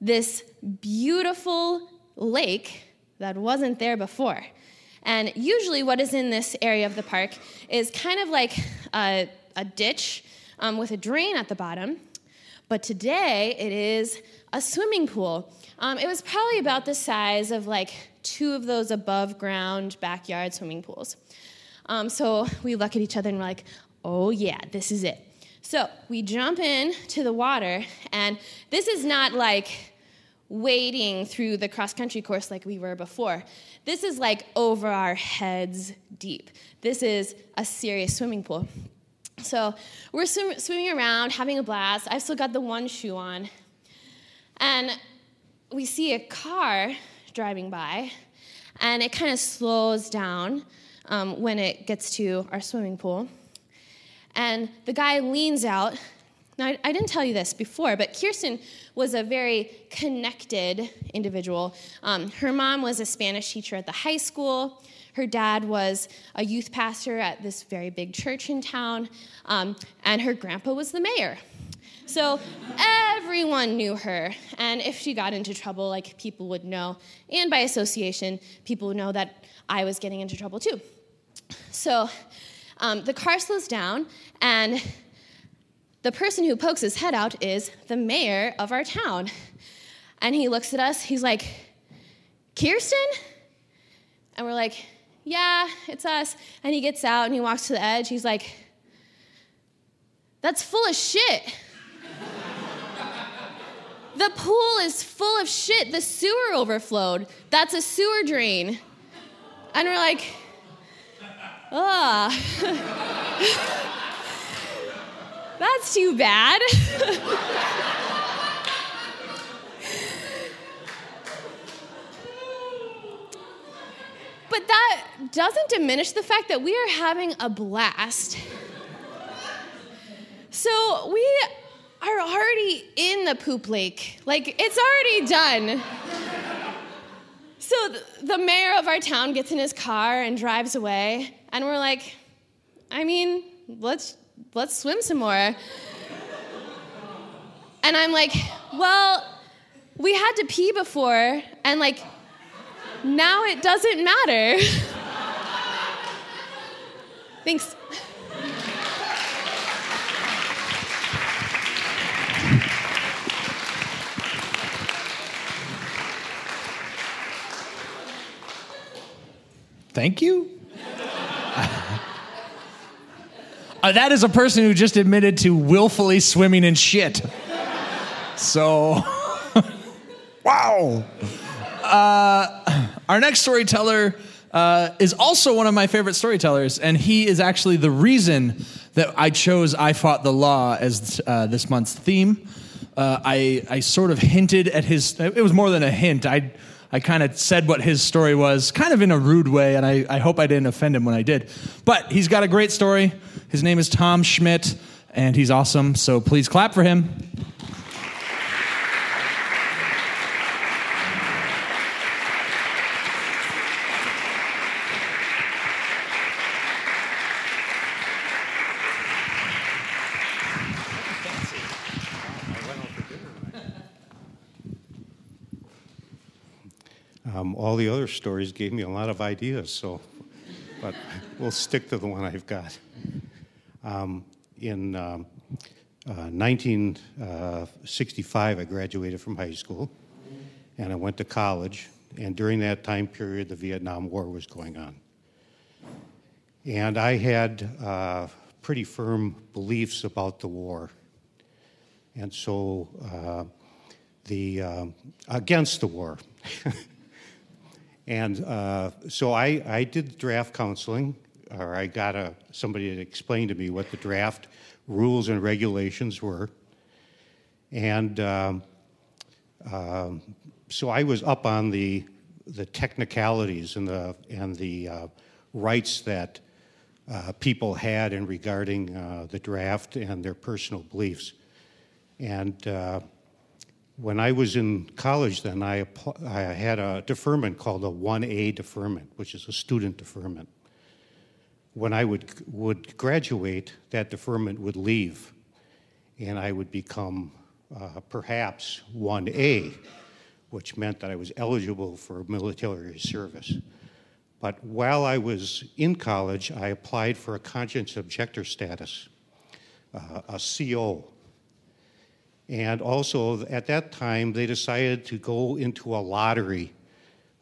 this beautiful lake that wasn't there before. And usually, what is in this area of the park is kind of like a, a ditch um, with a drain at the bottom. But today, it is a swimming pool. Um, it was probably about the size of like two of those above ground backyard swimming pools. Um, so we look at each other and we're like, oh, yeah, this is it. So we jump in to the water, and this is not like wading through the cross country course like we were before. This is like over our heads deep. This is a serious swimming pool. So we're swim- swimming around, having a blast. I've still got the one shoe on. And we see a car driving by, and it kind of slows down um, when it gets to our swimming pool. And the guy leans out now, I, I didn't tell you this before, but Kirsten was a very connected individual. Um, her mom was a Spanish teacher at the high school. Her dad was a youth pastor at this very big church in town, um, and her grandpa was the mayor. So everyone knew her, and if she got into trouble, like people would know, and by association, people would know that I was getting into trouble too. So um, the car slows down, and the person who pokes his head out is the mayor of our town. And he looks at us, he's like, Kirsten? And we're like, yeah, it's us. And he gets out and he walks to the edge. He's like, that's full of shit. the pool is full of shit. The sewer overflowed. That's a sewer drain. And we're like, ah. That's too bad. but that doesn't diminish the fact that we are having a blast. So we are already in the poop lake. Like, it's already done. So the mayor of our town gets in his car and drives away, and we're like, I mean, let's let's swim some more. And I'm like, well, we had to pee before, and like, now it doesn't matter. Thanks. Thank you. Uh, that is a person who just admitted to willfully swimming in shit. So, wow. Uh, our next storyteller uh, is also one of my favorite storytellers, and he is actually the reason that I chose I Fought the Law as uh, this month's theme. Uh, I, I sort of hinted at his, it was more than a hint. I I kind of said what his story was, kind of in a rude way, and I, I hope I didn't offend him when I did. But he's got a great story. His name is Tom Schmidt, and he's awesome. So please clap for him. Um, all the other stories gave me a lot of ideas, so, but we'll stick to the one I've got. Um, in um, uh, 1965, I graduated from high school, and I went to college. And during that time period, the Vietnam War was going on. And I had uh, pretty firm beliefs about the war. And so, uh, the, uh, against the war. And uh, so I, I did draft counseling, or I got a, somebody to explain to me what the draft rules and regulations were. And um, um, so I was up on the, the technicalities and the, and the uh, rights that uh, people had in regarding uh, the draft and their personal beliefs. And uh, when I was in college, then I, I had a deferment called a 1A deferment, which is a student deferment. When I would, would graduate, that deferment would leave, and I would become uh, perhaps 1A, which meant that I was eligible for military service. But while I was in college, I applied for a conscience objector status, uh, a CO. And also, at that time, they decided to go into a lottery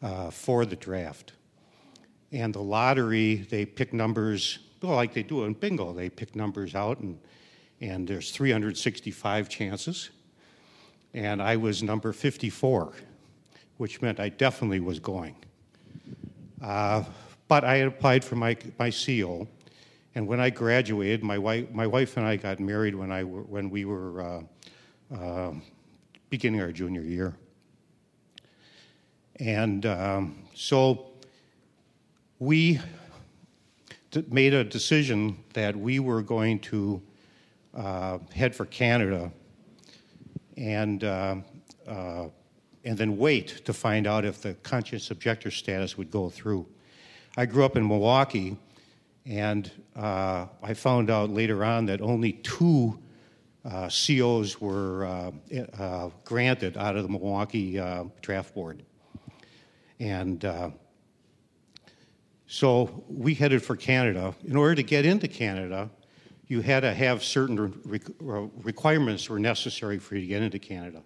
uh, for the draft. And the lottery, they pick numbers, well, like they do in bingo. They pick numbers out, and, and there's 365 chances. And I was number 54, which meant I definitely was going. Uh, but I had applied for my, my CO. And when I graduated, my wife, my wife and I got married when, I, when we were uh, uh, beginning our junior year. And um, so we made a decision that we were going to uh, head for Canada and, uh, uh, and then wait to find out if the conscience objector status would go through. I grew up in Milwaukee, and uh, I found out later on that only two uh, COs were uh, uh, granted out of the Milwaukee uh, Draft Board. And so we headed for Canada. In order to get into Canada, you had to have certain re- requirements were necessary for you to get into Canada.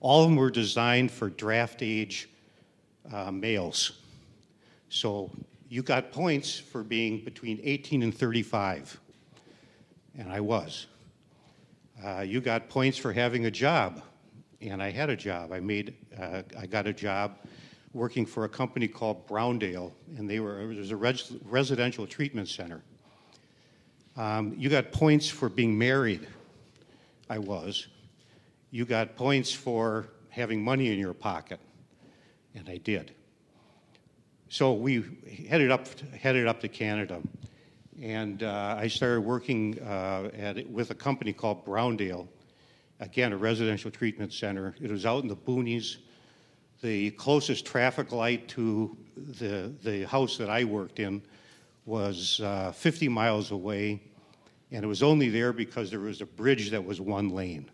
All of them were designed for draft age uh, males. So you got points for being between 18 and 35, and I was. Uh, you got points for having a job, and I had a job. I made, uh, I got a job working for a company called Browndale, and they were it was a res- residential treatment center. Um, you got points for being married. I was. You got points for having money in your pocket, and I did. So we headed up headed up to Canada, and uh, I started working uh, at, with a company called Browndale, again a residential treatment center. It was out in the boonies. The closest traffic light to the the house that I worked in was uh, 50 miles away, and it was only there because there was a bridge that was one lane.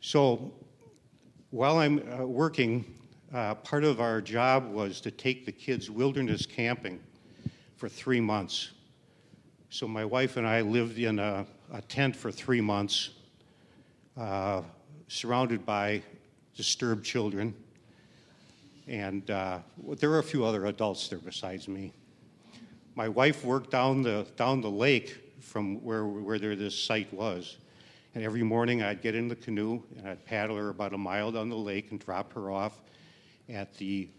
So while I'm uh, working, uh, part of our job was to take the kids wilderness camping for three months. So my wife and I lived in a, a tent for three months, uh, surrounded by disturbed children. And uh, there were a few other adults there besides me. My wife worked down the, down the lake from where, where there, this site was. And every morning I'd get in the canoe and I'd paddle her about a mile down the lake and drop her off at the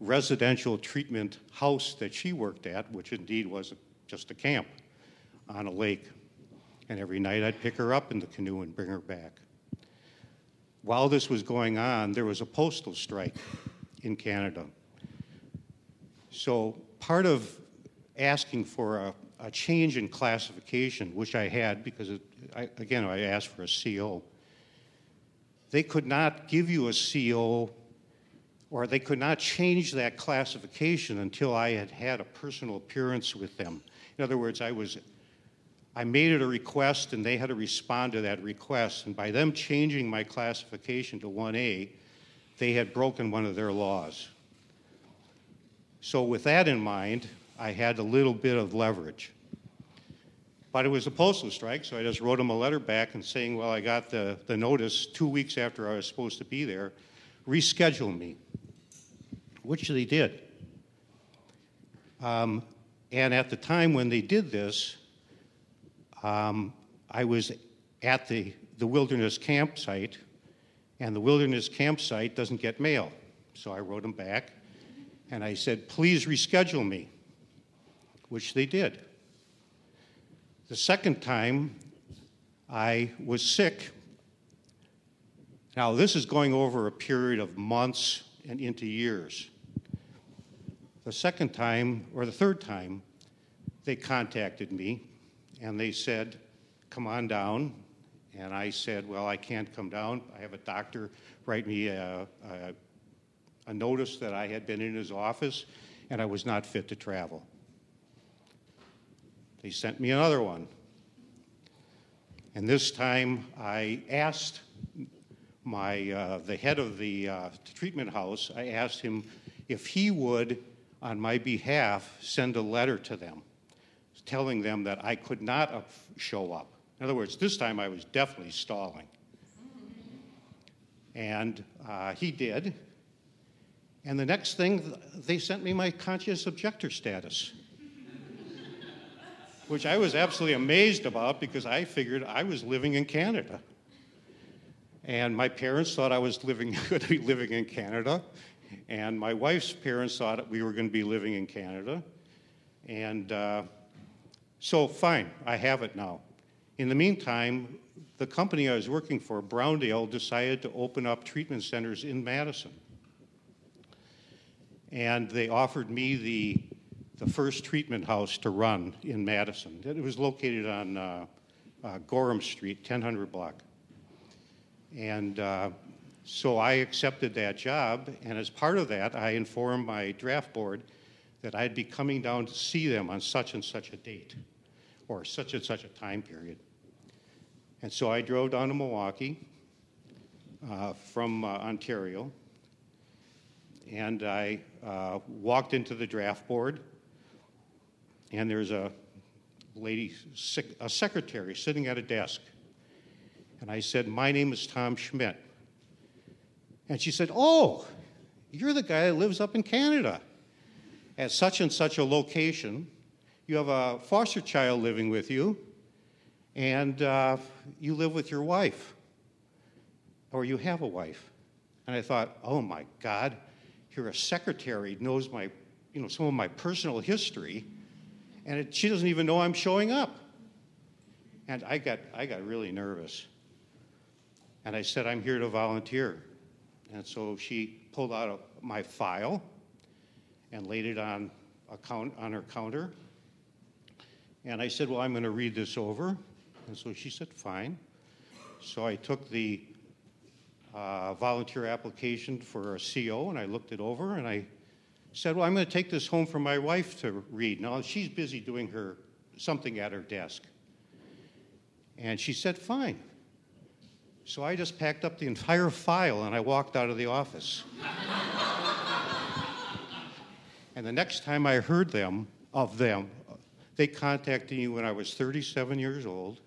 residential treatment house that she worked at, which indeed was just a camp on a lake. And every night I'd pick her up in the canoe and bring her back. While this was going on, there was a postal strike in Canada. So part of asking for a, a change in classification, which I had because, it, I, again, I asked for a CO, they could not give you a CO or they could not change that classification until I had had a personal appearance with them. In other words, I was I made it a request and they had to respond to that request. And by them changing my classification to 1A, they had broken one of their laws. So, with that in mind, I had a little bit of leverage. But it was a postal strike, so I just wrote them a letter back and saying, Well, I got the, the notice two weeks after I was supposed to be there, reschedule me, which they did. Um, and at the time when they did this, um, I was at the, the wilderness campsite, and the wilderness campsite doesn't get mail. So I wrote them back, and I said, please reschedule me, which they did. The second time, I was sick. Now, this is going over a period of months and into years. The second time, or the third time, they contacted me and they said, Come on down And I said, Well, I can't come down. I have a doctor write me a, a, a notice that I had been in his office and I was not fit to travel. They sent me another one. And this time I asked my, uh, the head of the uh, treatment house, I asked him if he would, on my behalf, send a letter to them telling them that I could not uh, show up. In other words, this time I was definitely stalling. And uh, he did. And the next thing, they sent me my conscious objector status, which I was absolutely amazed about because I figured I was living in Canada. And my parents thought I was living, going to be living in Canada. And my wife's parents thought we were going to be living in Canada. And uh, so, fine, I have it now. In the meantime, the company I was working for, Browndale, decided to open up treatment centers in Madison. And they offered me the, the first treatment house to run in Madison. It was located on uh, uh, Gorham Street, 1000 block. And uh, so I accepted that job, and as part of that, I informed my draft board that I'd be coming down to see them on such and such a date or such and such a time period. And so I drove down to Milwaukee uh, from uh, Ontario, and I uh, walked into the draft board, and there's a lady, a secretary, sitting at a desk. And I said, My name is Tom Schmidt. And she said, Oh, you're the guy that lives up in Canada at such and such a location. You have a foster child living with you, and uh, you live with your wife, or you have a wife. And I thought, oh my God, here a secretary knows my, you know, some of my personal history, and it, she doesn't even know I'm showing up. And I got, I got really nervous. And I said, I'm here to volunteer. And so she pulled out a, my file and laid it on, count, on her counter. And I said, Well, I'm going to read this over. And so she said, Fine. So I took the uh, volunteer application for a CO and I looked it over and I said, Well, I'm going to take this home for my wife to read. Now, she's busy doing her something at her desk. And she said, Fine. So I just packed up the entire file and I walked out of the office. and the next time I heard them, of them, they contacted me when I was 37 years old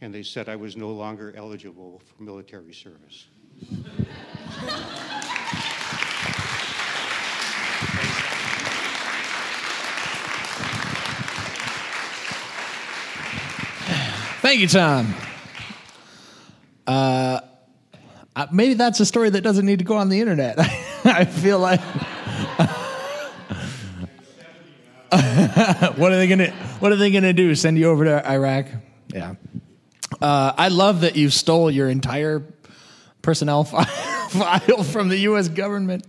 and they said I was no longer eligible for military service. Thank you, Tom. Uh, maybe that's a story that doesn't need to go on the internet. I feel like. what are they gonna What are they gonna do? Send you over to Iraq? Yeah. Uh, I love that you stole your entire personnel file from the U.S. government.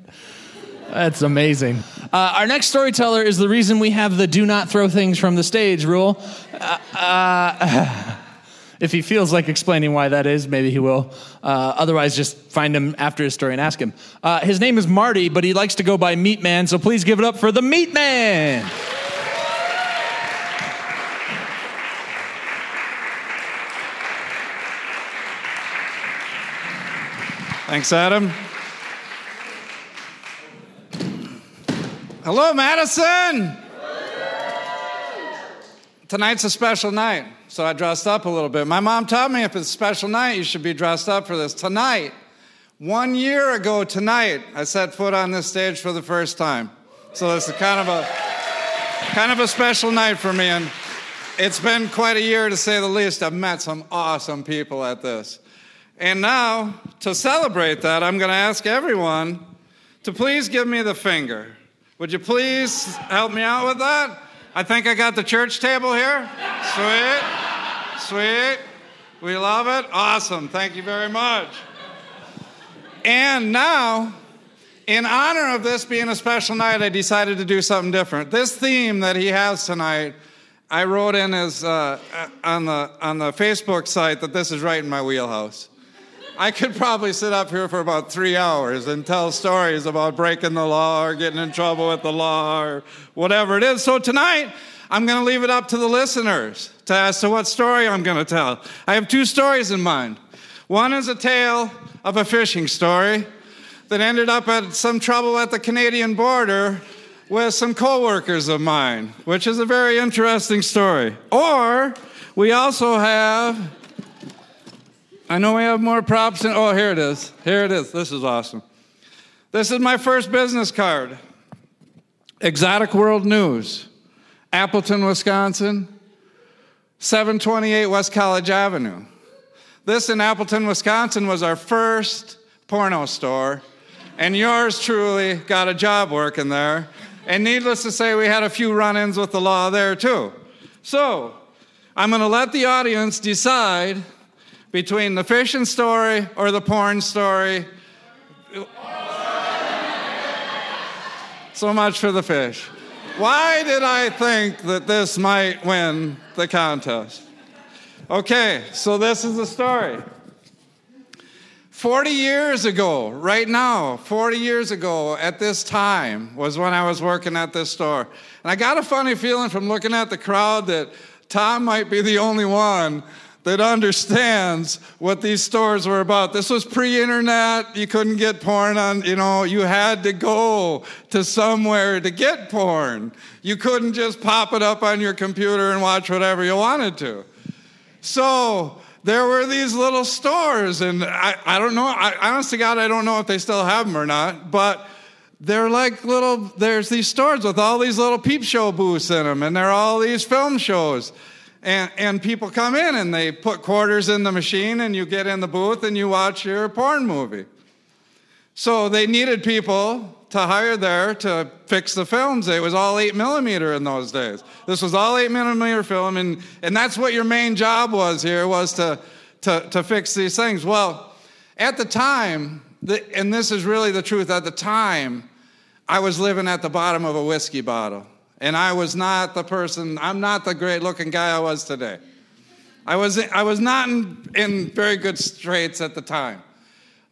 That's amazing. Uh, our next storyteller is the reason we have the "do not throw things from the stage" rule. Uh, uh if he feels like explaining why that is, maybe he will. Uh, otherwise, just find him after his story and ask him. Uh, his name is Marty, but he likes to go by Meat Man, so please give it up for the Meat Man. Thanks, Adam. Hello, Madison. Tonight's a special night. So I dressed up a little bit. My mom taught me if it's a special night, you should be dressed up for this. Tonight, one year ago tonight, I set foot on this stage for the first time. So this is kind of a kind of a special night for me, and it's been quite a year to say the least. I've met some awesome people at this. And now, to celebrate that, I'm going to ask everyone to please give me the finger. Would you please help me out with that? I think I got the church table here. Sweet. Sweet. We love it. Awesome. Thank you very much. And now, in honor of this being a special night, I decided to do something different. This theme that he has tonight, I wrote in as uh, on the on the Facebook site that this is right in my wheelhouse. I could probably sit up here for about three hours and tell stories about breaking the law or getting in trouble with the law or whatever it is. So tonight, I'm going to leave it up to the listeners to as to what story I'm going to tell. I have two stories in mind. One is a tale of a fishing story that ended up at some trouble at the Canadian border with some coworkers of mine, which is a very interesting story. Or we also have I know we have more props. In, oh, here it is. Here it is. This is awesome. This is my first business card. Exotic World News, Appleton, Wisconsin, 728 West College Avenue. This in Appleton, Wisconsin was our first porno store, and yours truly got a job working there. And needless to say, we had a few run ins with the law there too. So, I'm going to let the audience decide between the fishing story or the porn story. So much for the fish. Why did I think that this might win the contest? Okay, so this is the story. 40 years ago, right now, 40 years ago at this time was when I was working at this store. And I got a funny feeling from looking at the crowd that Tom might be the only one that understands what these stores were about. This was pre internet. You couldn't get porn on, you know, you had to go to somewhere to get porn. You couldn't just pop it up on your computer and watch whatever you wanted to. So, there were these little stores, and I, I don't know, I, honest to God, I don't know if they still have them or not, but they're like little, there's these stores with all these little peep show booths in them, and there are all these film shows. And, and people come in and they put quarters in the machine, and you get in the booth and you watch your porn movie. So they needed people to hire there to fix the films. It was all eight millimeter in those days. This was all eight millimeter film, and, and that's what your main job was here was to, to, to fix these things. Well, at the time, the, and this is really the truth, at the time, I was living at the bottom of a whiskey bottle. And I was not the person, I'm not the great looking guy I was today. I was, I was not in, in very good straits at the time.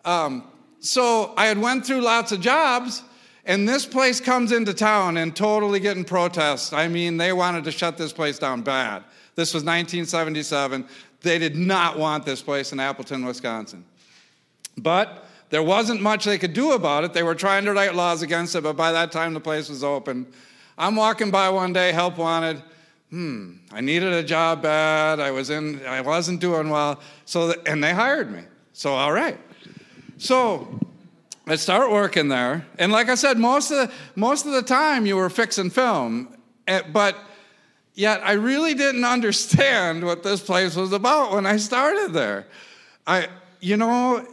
Um, so I had went through lots of jobs, and this place comes into town and totally getting protests. I mean, they wanted to shut this place down bad. This was 1977. They did not want this place in Appleton, Wisconsin. But there wasn't much they could do about it. They were trying to write laws against it, but by that time the place was open. I'm walking by one day, help wanted. Hmm, I needed a job bad. I was in, I wasn't doing well. So, and they hired me. So, all right. So, I start working there, and like I said, most of the, most of the time you were fixing film, eh, but yet I really didn't understand what this place was about when I started there. I, you know,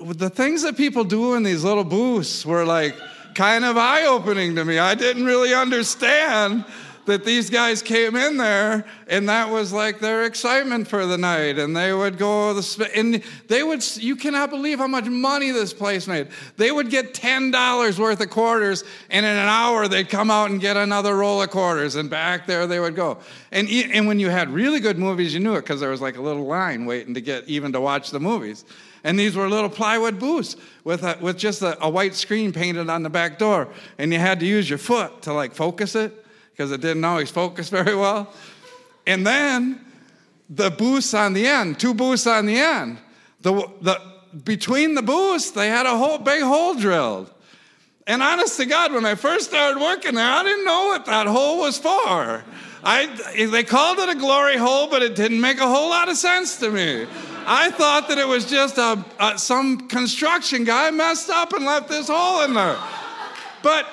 the things that people do in these little booths were like kind of eye opening to me. I didn't really understand that these guys came in there and that was like their excitement for the night and they would go and they would you cannot believe how much money this place made. They would get $10 worth of quarters and in an hour they'd come out and get another roll of quarters and back there they would go. And, and when you had really good movies you knew it because there was like a little line waiting to get even to watch the movies and these were little plywood booths with, a, with just a, a white screen painted on the back door. And you had to use your foot to like focus it because it didn't always focus very well. And then the booths on the end, two booths on the end. The, the, between the booths, they had a whole big hole drilled. And honest to God, when I first started working there, I didn't know what that hole was for. I, they called it a glory hole, but it didn't make a whole lot of sense to me. I thought that it was just a, a, some construction guy messed up and left this hole in there. But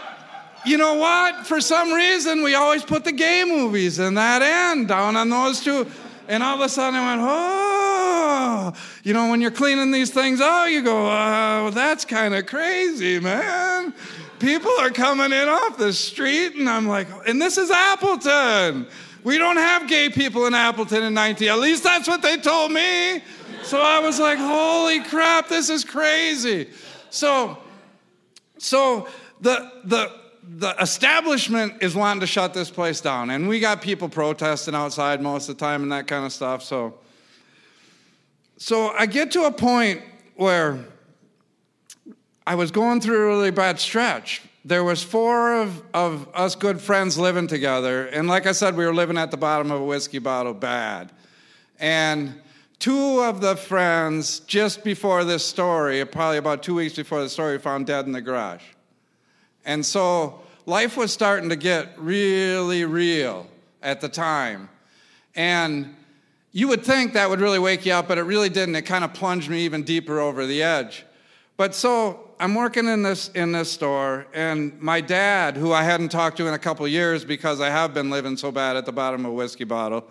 you know what? For some reason, we always put the gay movies in that end down on those two. And all of a sudden, I went, oh, you know, when you're cleaning these things out, you go, oh, that's kind of crazy, man. People are coming in off the street, and I'm like, and this is Appleton. We don't have gay people in Appleton in 19. At least that's what they told me. So I was like, holy crap, this is crazy. So, so the the the establishment is wanting to shut this place down, and we got people protesting outside most of the time and that kind of stuff. So, so I get to a point where I was going through a really bad stretch. There was four of, of us good friends living together, and like I said, we were living at the bottom of a whiskey bottle bad. And two of the friends, just before this story, probably about two weeks before the story, found dead in the garage. And so life was starting to get really real at the time. And you would think that would really wake you up, but it really didn't. It kind of plunged me even deeper over the edge. But so I'm working in this in this store, and my dad, who I hadn't talked to in a couple years because I have been living so bad at the bottom of a whiskey bottle,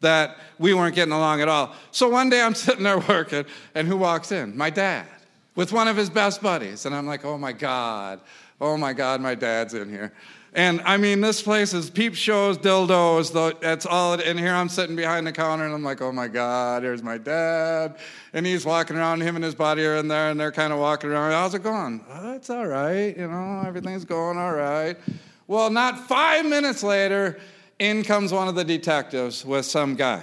that we weren't getting along at all. So one day I'm sitting there working, and who walks in? My dad, with one of his best buddies, and I'm like, oh my god, oh my god, my dad's in here. And I mean, this place is peep shows, dildos, though that's all. And here I'm sitting behind the counter, and I'm like, oh my God, there's my dad. And he's walking around, him and his buddy are in there, and they're kind of walking around. How's it going? Oh, it's all right, you know, everything's going all right. Well, not five minutes later, in comes one of the detectives with some guy.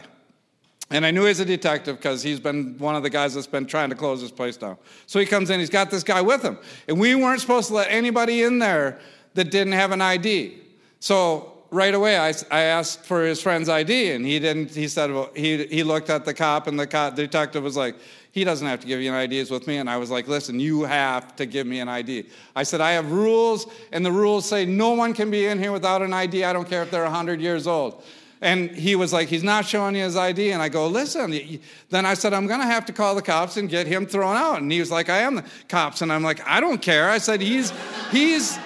And I knew he's a detective because he's been one of the guys that's been trying to close this place down. So he comes in, he's got this guy with him. And we weren't supposed to let anybody in there that didn't have an ID. So right away, I, I asked for his friend's ID, and he didn't. He said, well, he, he looked at the cop, and the, cop, the detective was like, he doesn't have to give you an ID, with me. And I was like, listen, you have to give me an ID. I said, I have rules, and the rules say no one can be in here without an ID. I don't care if they're 100 years old. And he was like, he's not showing you his ID. And I go, listen. Then I said, I'm going to have to call the cops and get him thrown out. And he was like, I am the cops. And I'm like, I don't care. I said, he's, he's,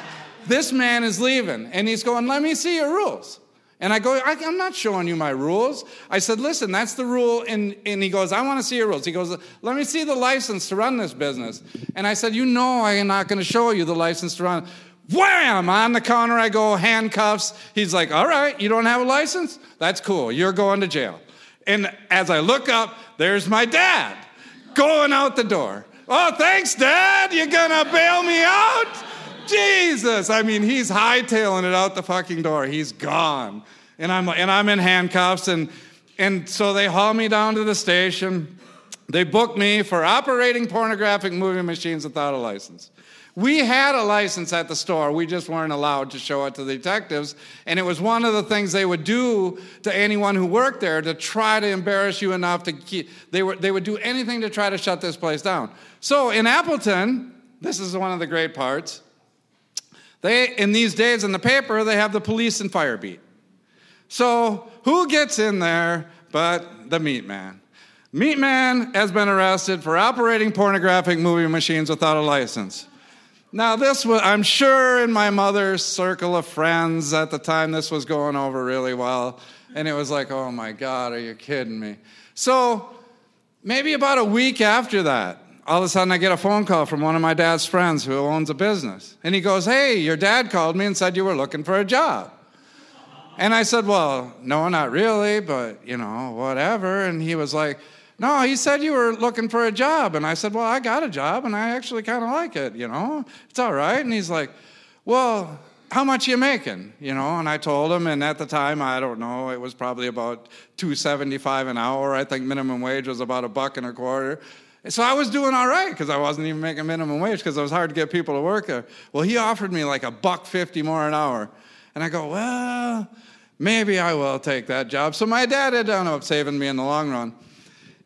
this man is leaving. And he's going, let me see your rules. And I go, I, am not showing you my rules. I said, listen, that's the rule. And, and he goes, I want to see your rules. He goes, let me see the license to run this business. And I said, you know I am not going to show you the license to run. Wham! On the counter, I go, handcuffs. He's like, all right, you don't have a license? That's cool. You're going to jail. And as I look up, there's my dad going out the door. Oh, thanks, Dad. You're going to bail me out? Jesus. I mean, he's hightailing it out the fucking door. He's gone. And I'm, and I'm in handcuffs. And, and so they haul me down to the station. They book me for operating pornographic movie machines without a license. We had a license at the store, we just weren't allowed to show it to the detectives. And it was one of the things they would do to anyone who worked there to try to embarrass you enough to keep, they, were, they would do anything to try to shut this place down. So in Appleton, this is one of the great parts. They, in these days in the paper, they have the police and fire beat. So who gets in there but the meat man? Meat man has been arrested for operating pornographic movie machines without a license. Now, this was, I'm sure, in my mother's circle of friends at the time, this was going over really well. And it was like, oh my God, are you kidding me? So, maybe about a week after that, all of a sudden I get a phone call from one of my dad's friends who owns a business. And he goes, Hey, your dad called me and said you were looking for a job. And I said, Well, no, not really, but you know, whatever. And he was like, no, he said you were looking for a job. And I said, Well, I got a job and I actually kind of like it, you know, it's all right. And he's like, Well, how much you making? You know, and I told him, and at the time, I don't know, it was probably about 275 an hour. I think minimum wage was about a buck and a quarter. So I was doing all right because I wasn't even making minimum wage because it was hard to get people to work there. Well, he offered me like a buck fifty more an hour. And I go, well, maybe I will take that job. So my dad had ended up saving me in the long run.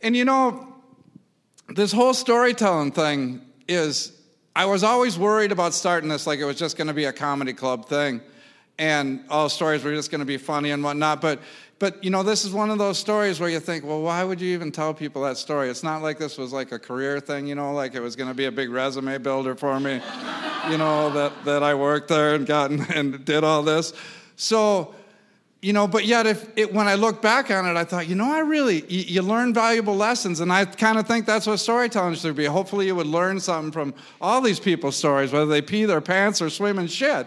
And you know, this whole storytelling thing is, I was always worried about starting this like it was just going to be a comedy club thing and all stories were just going to be funny and whatnot. But, but, you know, this is one of those stories where you think, well, why would you even tell people that story? It's not like this was like a career thing, you know, like it was going to be a big resume builder for me, you know, that, that I worked there and got and did all this. So, you know, but yet, if it, when I look back on it, I thought, you know, I really, you, you learn valuable lessons. And I kind of think that's what storytelling should be. Hopefully, you would learn something from all these people's stories, whether they pee their pants or swim in shit.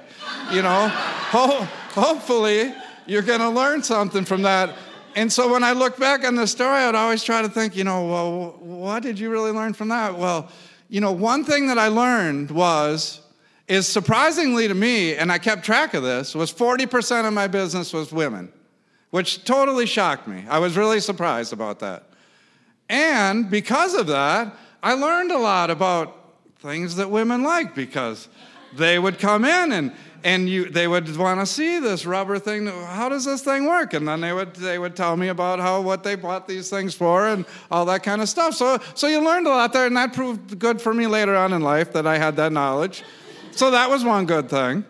You know, Ho- hopefully, you're going to learn something from that. And so when I look back on the story, I'd always try to think, you know, well, what did you really learn from that? Well, you know, one thing that I learned was is surprisingly to me, and I kept track of this, was 40% of my business was women, which totally shocked me. I was really surprised about that. And because of that, I learned a lot about things that women like because they would come in and and you they would want to see this rubber thing how does this thing work and then they would they would tell me about how what they bought these things for and all that kind of stuff so so you learned a lot there and that proved good for me later on in life that i had that knowledge so that was one good thing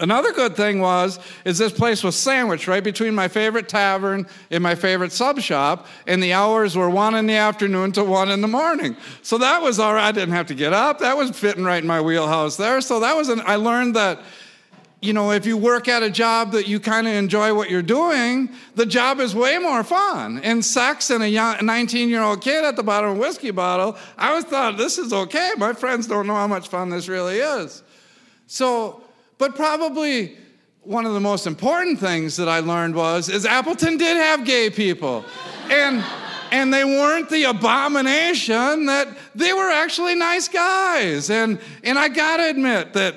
Another good thing was is this place was sandwiched right between my favorite tavern and my favorite sub shop, and the hours were one in the afternoon to one in the morning. So that was all right. I didn't have to get up. That was fitting right in my wheelhouse there. So that was an, I learned that you know, if you work at a job that you kind of enjoy what you're doing, the job is way more fun. And sex and a 19 year old kid at the bottom of a whiskey bottle, I always thought, this is okay. My friends don't know how much fun this really is. So, but probably one of the most important things that I learned was is Appleton did have gay people. And and they weren't the abomination that they were actually nice guys. And and I got to admit that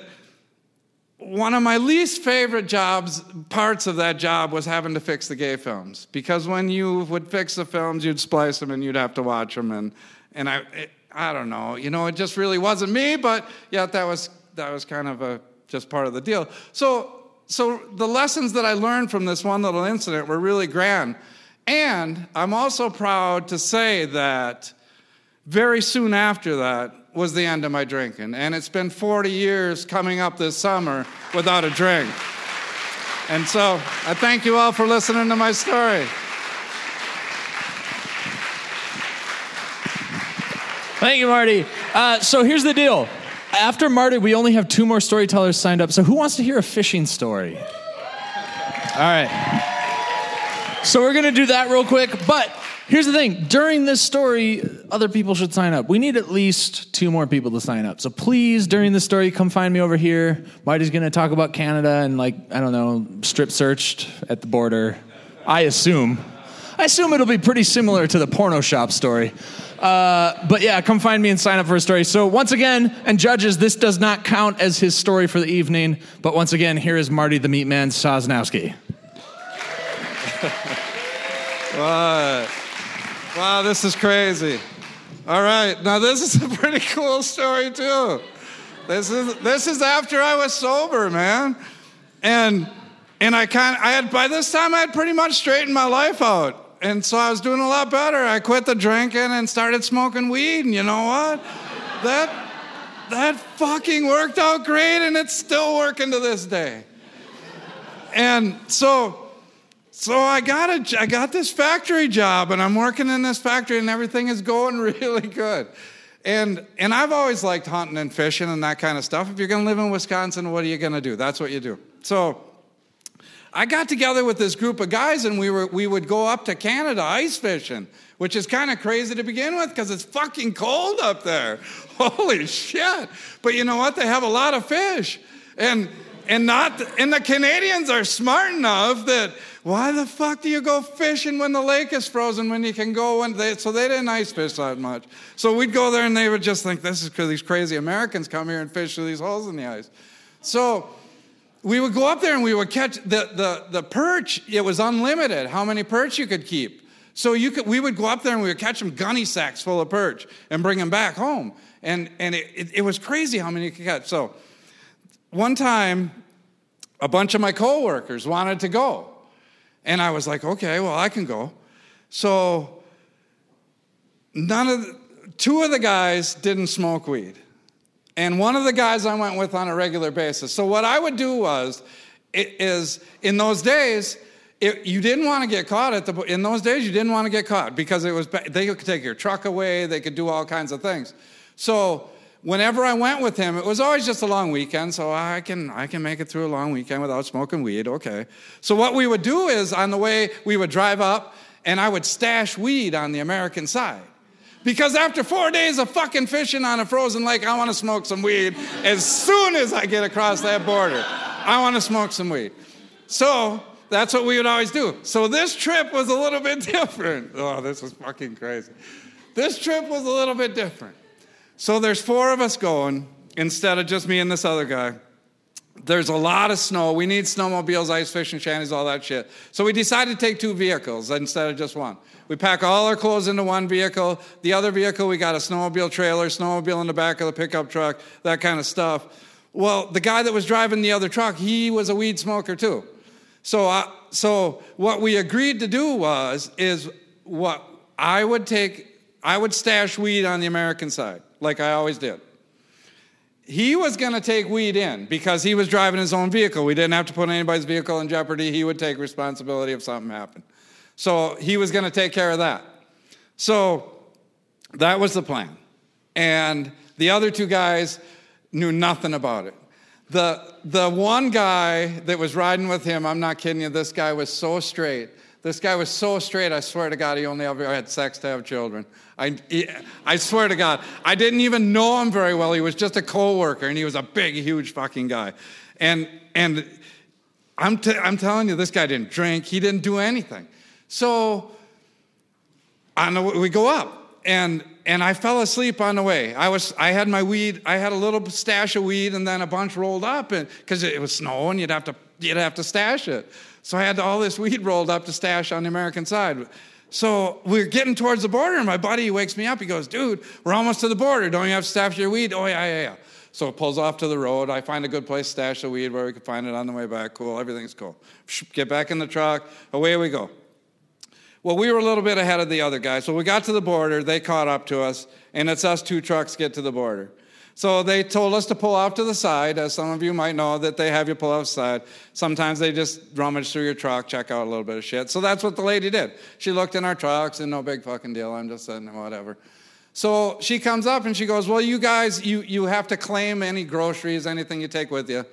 one of my least favorite jobs parts of that job was having to fix the gay films because when you would fix the films you'd splice them and you'd have to watch them and and I it, I don't know you know it just really wasn't me but yet that was that was kind of a just part of the deal. So, so the lessons that I learned from this one little incident were really grand. And I'm also proud to say that very soon after that was the end of my drinking. And it's been 40 years coming up this summer without a drink. And so I thank you all for listening to my story. Thank you, Marty. Uh, so here's the deal after Marty, we only have two more storytellers signed up. So who wants to hear a fishing story? All right. So we're going to do that real quick. But here's the thing during this story, other people should sign up. We need at least two more people to sign up. So please, during this story, come find me over here. Marty's going to talk about Canada and, like, I don't know, strip searched at the border. I assume. I assume it'll be pretty similar to the porno shop story. Uh, but yeah, come find me and sign up for a story. So once again, and judges, this does not count as his story for the evening. But once again, here is Marty the Meat Man Sosnowski. what? Wow, this is crazy. All right, now this is a pretty cool story too. This is this is after I was sober, man, and and I kind I had by this time I had pretty much straightened my life out and so I was doing a lot better. I quit the drinking and started smoking weed, and you know what? that that fucking worked out great, and it's still working to this day. And so, so I got a, I got this factory job, and I'm working in this factory, and everything is going really good. And and I've always liked hunting and fishing and that kind of stuff. If you're going to live in Wisconsin, what are you going to do? That's what you do. So I got together with this group of guys and we, were, we would go up to Canada ice fishing, which is kind of crazy to begin with because it's fucking cold up there. Holy shit. But you know what? They have a lot of fish. And, and, not, and the Canadians are smart enough that why the fuck do you go fishing when the lake is frozen when you can go when they, so they didn't ice fish that much. So we'd go there and they would just think this is because these crazy Americans come here and fish through these holes in the ice. So we would go up there and we would catch the, the, the perch, it was unlimited how many perch you could keep. So you could, we would go up there and we would catch them gunny sacks full of perch and bring them back home. And, and it, it, it was crazy how many you could catch. So one time, a bunch of my coworkers wanted to go. And I was like, okay, well, I can go. So none of the, two of the guys didn't smoke weed and one of the guys I went with on a regular basis. So what I would do was, is in those days, it, you didn't want to get caught at the. In those days, you didn't want to get caught because it was they could take your truck away, they could do all kinds of things. So whenever I went with him, it was always just a long weekend, so I can I can make it through a long weekend without smoking weed. Okay. So what we would do is on the way we would drive up, and I would stash weed on the American side. Because after four days of fucking fishing on a frozen lake, I want to smoke some weed as soon as I get across that border. I want to smoke some weed. So that's what we would always do. So this trip was a little bit different. Oh, this was fucking crazy. This trip was a little bit different. So there's four of us going, instead of just me and this other guy. There's a lot of snow. We need snowmobiles, ice fishing shanties, all that shit. So we decided to take two vehicles instead of just one. We pack all our clothes into one vehicle. The other vehicle, we got a snowmobile trailer, snowmobile in the back of the pickup truck, that kind of stuff. Well, the guy that was driving the other truck, he was a weed smoker too. So, I, so what we agreed to do was is what I would take. I would stash weed on the American side, like I always did. He was going to take weed in because he was driving his own vehicle. We didn't have to put anybody's vehicle in jeopardy. He would take responsibility if something happened. So he was going to take care of that. So that was the plan. And the other two guys knew nothing about it. The, the one guy that was riding with him, I'm not kidding you, this guy was so straight. This guy was so straight, I swear to God, he only ever had sex to have children. I, he, I swear to God. I didn't even know him very well. He was just a co worker, and he was a big, huge fucking guy. And, and I'm, t- I'm telling you, this guy didn't drink, he didn't do anything. So on the, we go up, and and I fell asleep on the way. I was I had my weed. I had a little stash of weed, and then a bunch rolled up, because it was snowing, you'd have to you'd have to stash it. So I had all this weed rolled up to stash on the American side. So we're getting towards the border, and my buddy wakes me up. He goes, "Dude, we're almost to the border. Don't you have to stash your weed?" Oh yeah, yeah, yeah. So it pulls off to the road. I find a good place to stash the weed where we can find it on the way back. Cool, everything's cool. Get back in the truck. Away we go. Well, we were a little bit ahead of the other guys. So we got to the border, they caught up to us, and it's us two trucks get to the border. So they told us to pull off to the side, as some of you might know that they have you pull off side. Sometimes they just rummage through your truck, check out a little bit of shit. So that's what the lady did. She looked in our trucks and no big fucking deal. I'm just saying whatever. So she comes up and she goes, Well, you guys, you, you have to claim any groceries, anything you take with you.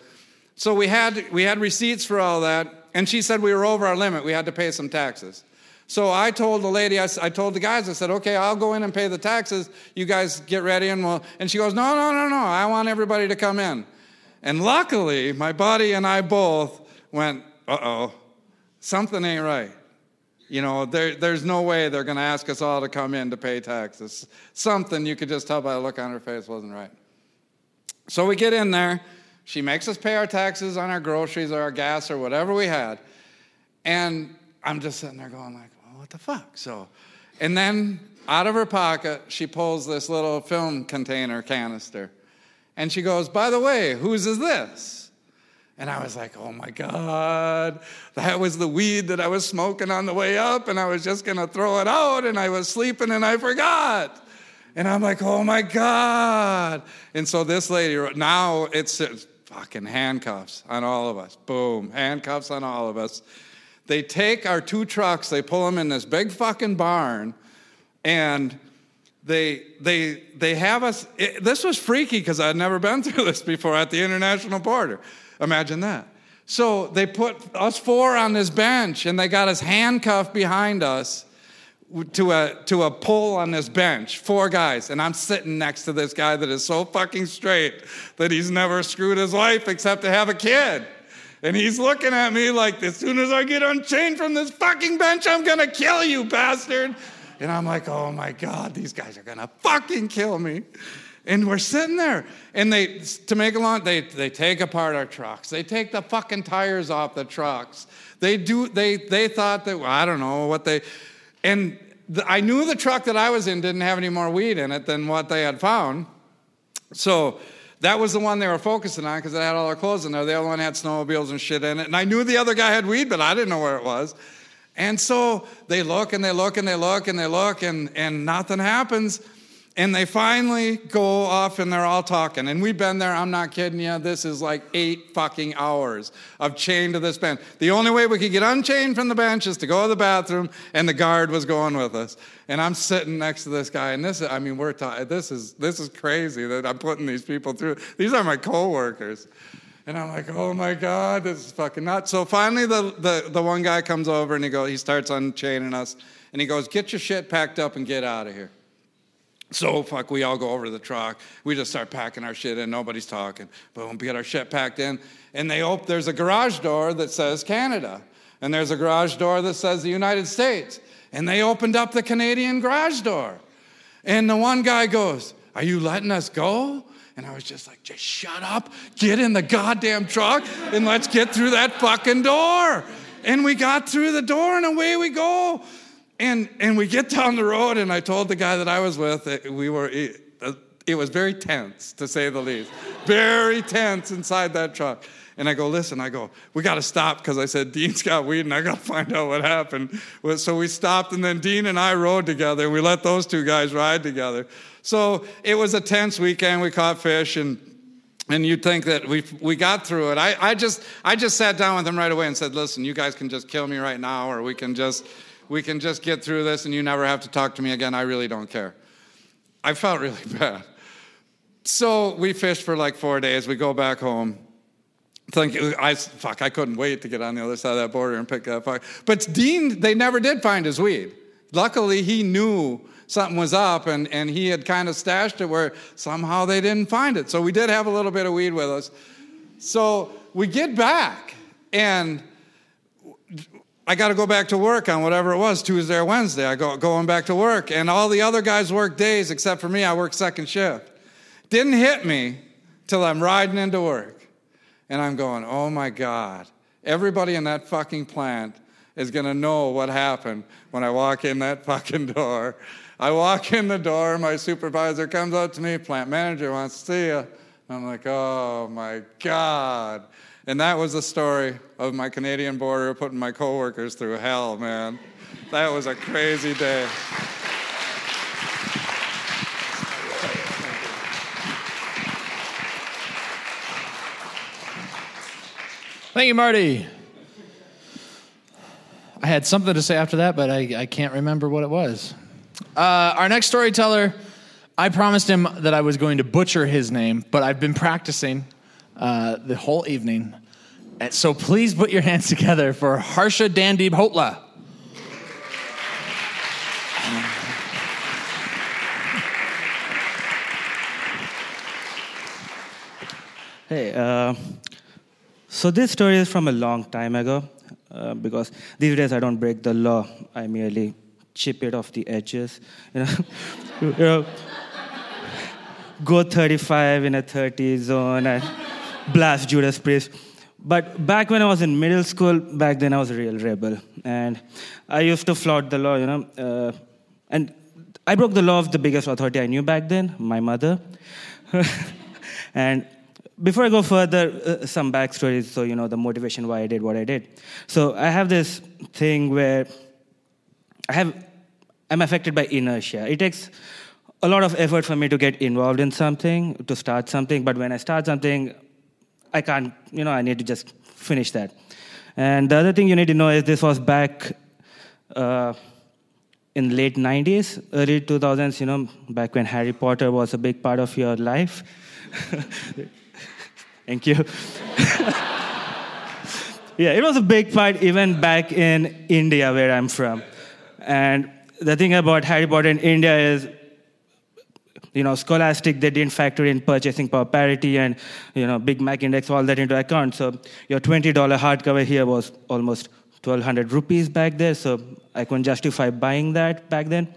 So we had we had receipts for all that, and she said we were over our limit. We had to pay some taxes. So I told the lady, I, I, told the guys, I said, okay, I'll go in and pay the taxes. You guys get ready and we'll. And she goes, no, no, no, no. I want everybody to come in. And luckily, my buddy and I both went, uh oh, something ain't right. You know, there, there's no way they're going to ask us all to come in to pay taxes. Something you could just tell by the look on her face wasn't right. So we get in there. She makes us pay our taxes on our groceries or our gas or whatever we had. And I'm just sitting there going like, what the fuck? So, and then out of her pocket, she pulls this little film container canister. And she goes, By the way, whose is this? And I was like, Oh my God, that was the weed that I was smoking on the way up, and I was just gonna throw it out, and I was sleeping and I forgot. And I'm like, Oh my God. And so this lady, now it's, it's fucking handcuffs on all of us. Boom, handcuffs on all of us. They take our two trucks, they pull them in this big fucking barn, and they they they have us. It, this was freaky because I'd never been through this before at the international border. Imagine that. So they put us four on this bench, and they got us handcuffed behind us to a to a pole on this bench. Four guys, and I'm sitting next to this guy that is so fucking straight that he's never screwed his wife except to have a kid. And he's looking at me like, as soon as I get unchained from this fucking bench, I'm gonna kill you, bastard. And I'm like, oh my God, these guys are gonna fucking kill me. And we're sitting there. And they, to make a long, they, they take apart our trucks. They take the fucking tires off the trucks. They do, they, they thought that, well, I don't know what they, and the, I knew the truck that I was in didn't have any more weed in it than what they had found. So that was the one they were focusing on because it had all our clothes in there. The other one had snowmobiles and shit in it. And I knew the other guy had weed, but I didn't know where it was. And so they look and they look and they look and they look and, and nothing happens. And they finally go off and they're all talking. And we've been there, I'm not kidding you, this is like eight fucking hours of chained to this bench. The only way we could get unchained from the bench is to go to the bathroom, and the guard was going with us. And I'm sitting next to this guy, and this is, I mean, we're talking, this is, this is crazy that I'm putting these people through. These are my coworkers. And I'm like, oh my God, this is fucking nuts. So finally, the, the, the one guy comes over and he goes, he starts unchaining us, and he goes, get your shit packed up and get out of here. So fuck, we all go over to the truck. We just start packing our shit in. Nobody's talking. Boom, we get our shit packed in, and they open. There's a garage door that says Canada, and there's a garage door that says the United States. And they opened up the Canadian garage door, and the one guy goes, "Are you letting us go?" And I was just like, just shut up, get in the goddamn truck, and let's get through that fucking door. And we got through the door, and away we go. And, and we get down the road, and I told the guy that I was with that we were, it, uh, it was very tense, to say the least. Very tense inside that truck. And I go, listen, I go, we got to stop because I said, Dean's got weed and I got to find out what happened. So we stopped, and then Dean and I rode together, and we let those two guys ride together. So it was a tense weekend. We caught fish, and and you'd think that we we got through it. I, I just I just sat down with him right away and said, listen, you guys can just kill me right now, or we can just we can just get through this, and you never have to talk to me again. I really don't care. I felt really bad. So we fished for like four days. We go back home. Think I fuck, I couldn't wait to get on the other side of that border and pick that fuck. But Dean, they never did find his weed. Luckily, he knew something was up and, and he had kind of stashed it where somehow they didn't find it. So we did have a little bit of weed with us. So we get back and I got to go back to work on whatever it was, Tuesday or Wednesday. I go going back to work, and all the other guys work days except for me. I work second shift. Didn't hit me till I'm riding into work. And I'm going, oh my God, everybody in that fucking plant is gonna know what happened when I walk in that fucking door. I walk in the door, my supervisor comes up to me, plant manager wants to see you. I'm like, oh my God. And that was the story of my Canadian border putting my coworkers through hell, man. That was a crazy day. Thank you, Marty. I had something to say after that, but I, I can't remember what it was. Uh, our next storyteller, I promised him that I was going to butcher his name, but I've been practicing uh, the whole evening. And so please put your hands together for Harsha Dandeep Hotla. Hey, uh, so this story is from a long time ago uh, because these days I don't break the law. I merely chip it off the edges. You know, you know go 35 in a 30 zone and blast Judas Priest. But back when I was in middle school, back then I was a real rebel. And I used to flout the law, you know. Uh, and I broke the law of the biggest authority I knew back then, my mother. and before I go further, uh, some backstories so you know the motivation why I did what I did. So I have this thing where I have I'm affected by inertia. It takes a lot of effort for me to get involved in something, to start something, but when I start something, I can't, you know, I need to just finish that. And the other thing you need to know is this was back uh, in late 90s, early 2000s, you know, back when Harry Potter was a big part of your life. Thank you. yeah, it was a big part even back in India, where I'm from. And the thing about Harry Potter in India is, you know, Scholastic, they didn't factor in purchasing power parity and, you know, Big Mac index, all that into account. So your $20 hardcover here was almost 1200 rupees back there. So I couldn't justify buying that back then,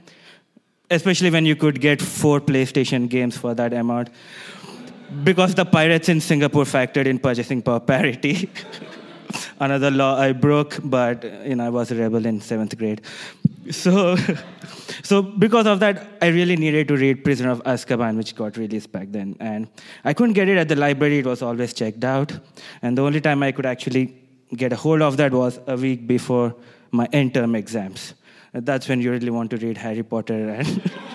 especially when you could get four PlayStation games for that amount because the pirates in Singapore factored in purchasing power parity. Another law I broke, but you know I was a rebel in seventh grade. So, so because of that, I really needed to read Prisoner of Azkaban, which got released back then, and I couldn't get it at the library. It was always checked out, and the only time I could actually get a hold of that was a week before my end term exams. That's when you really want to read Harry Potter and.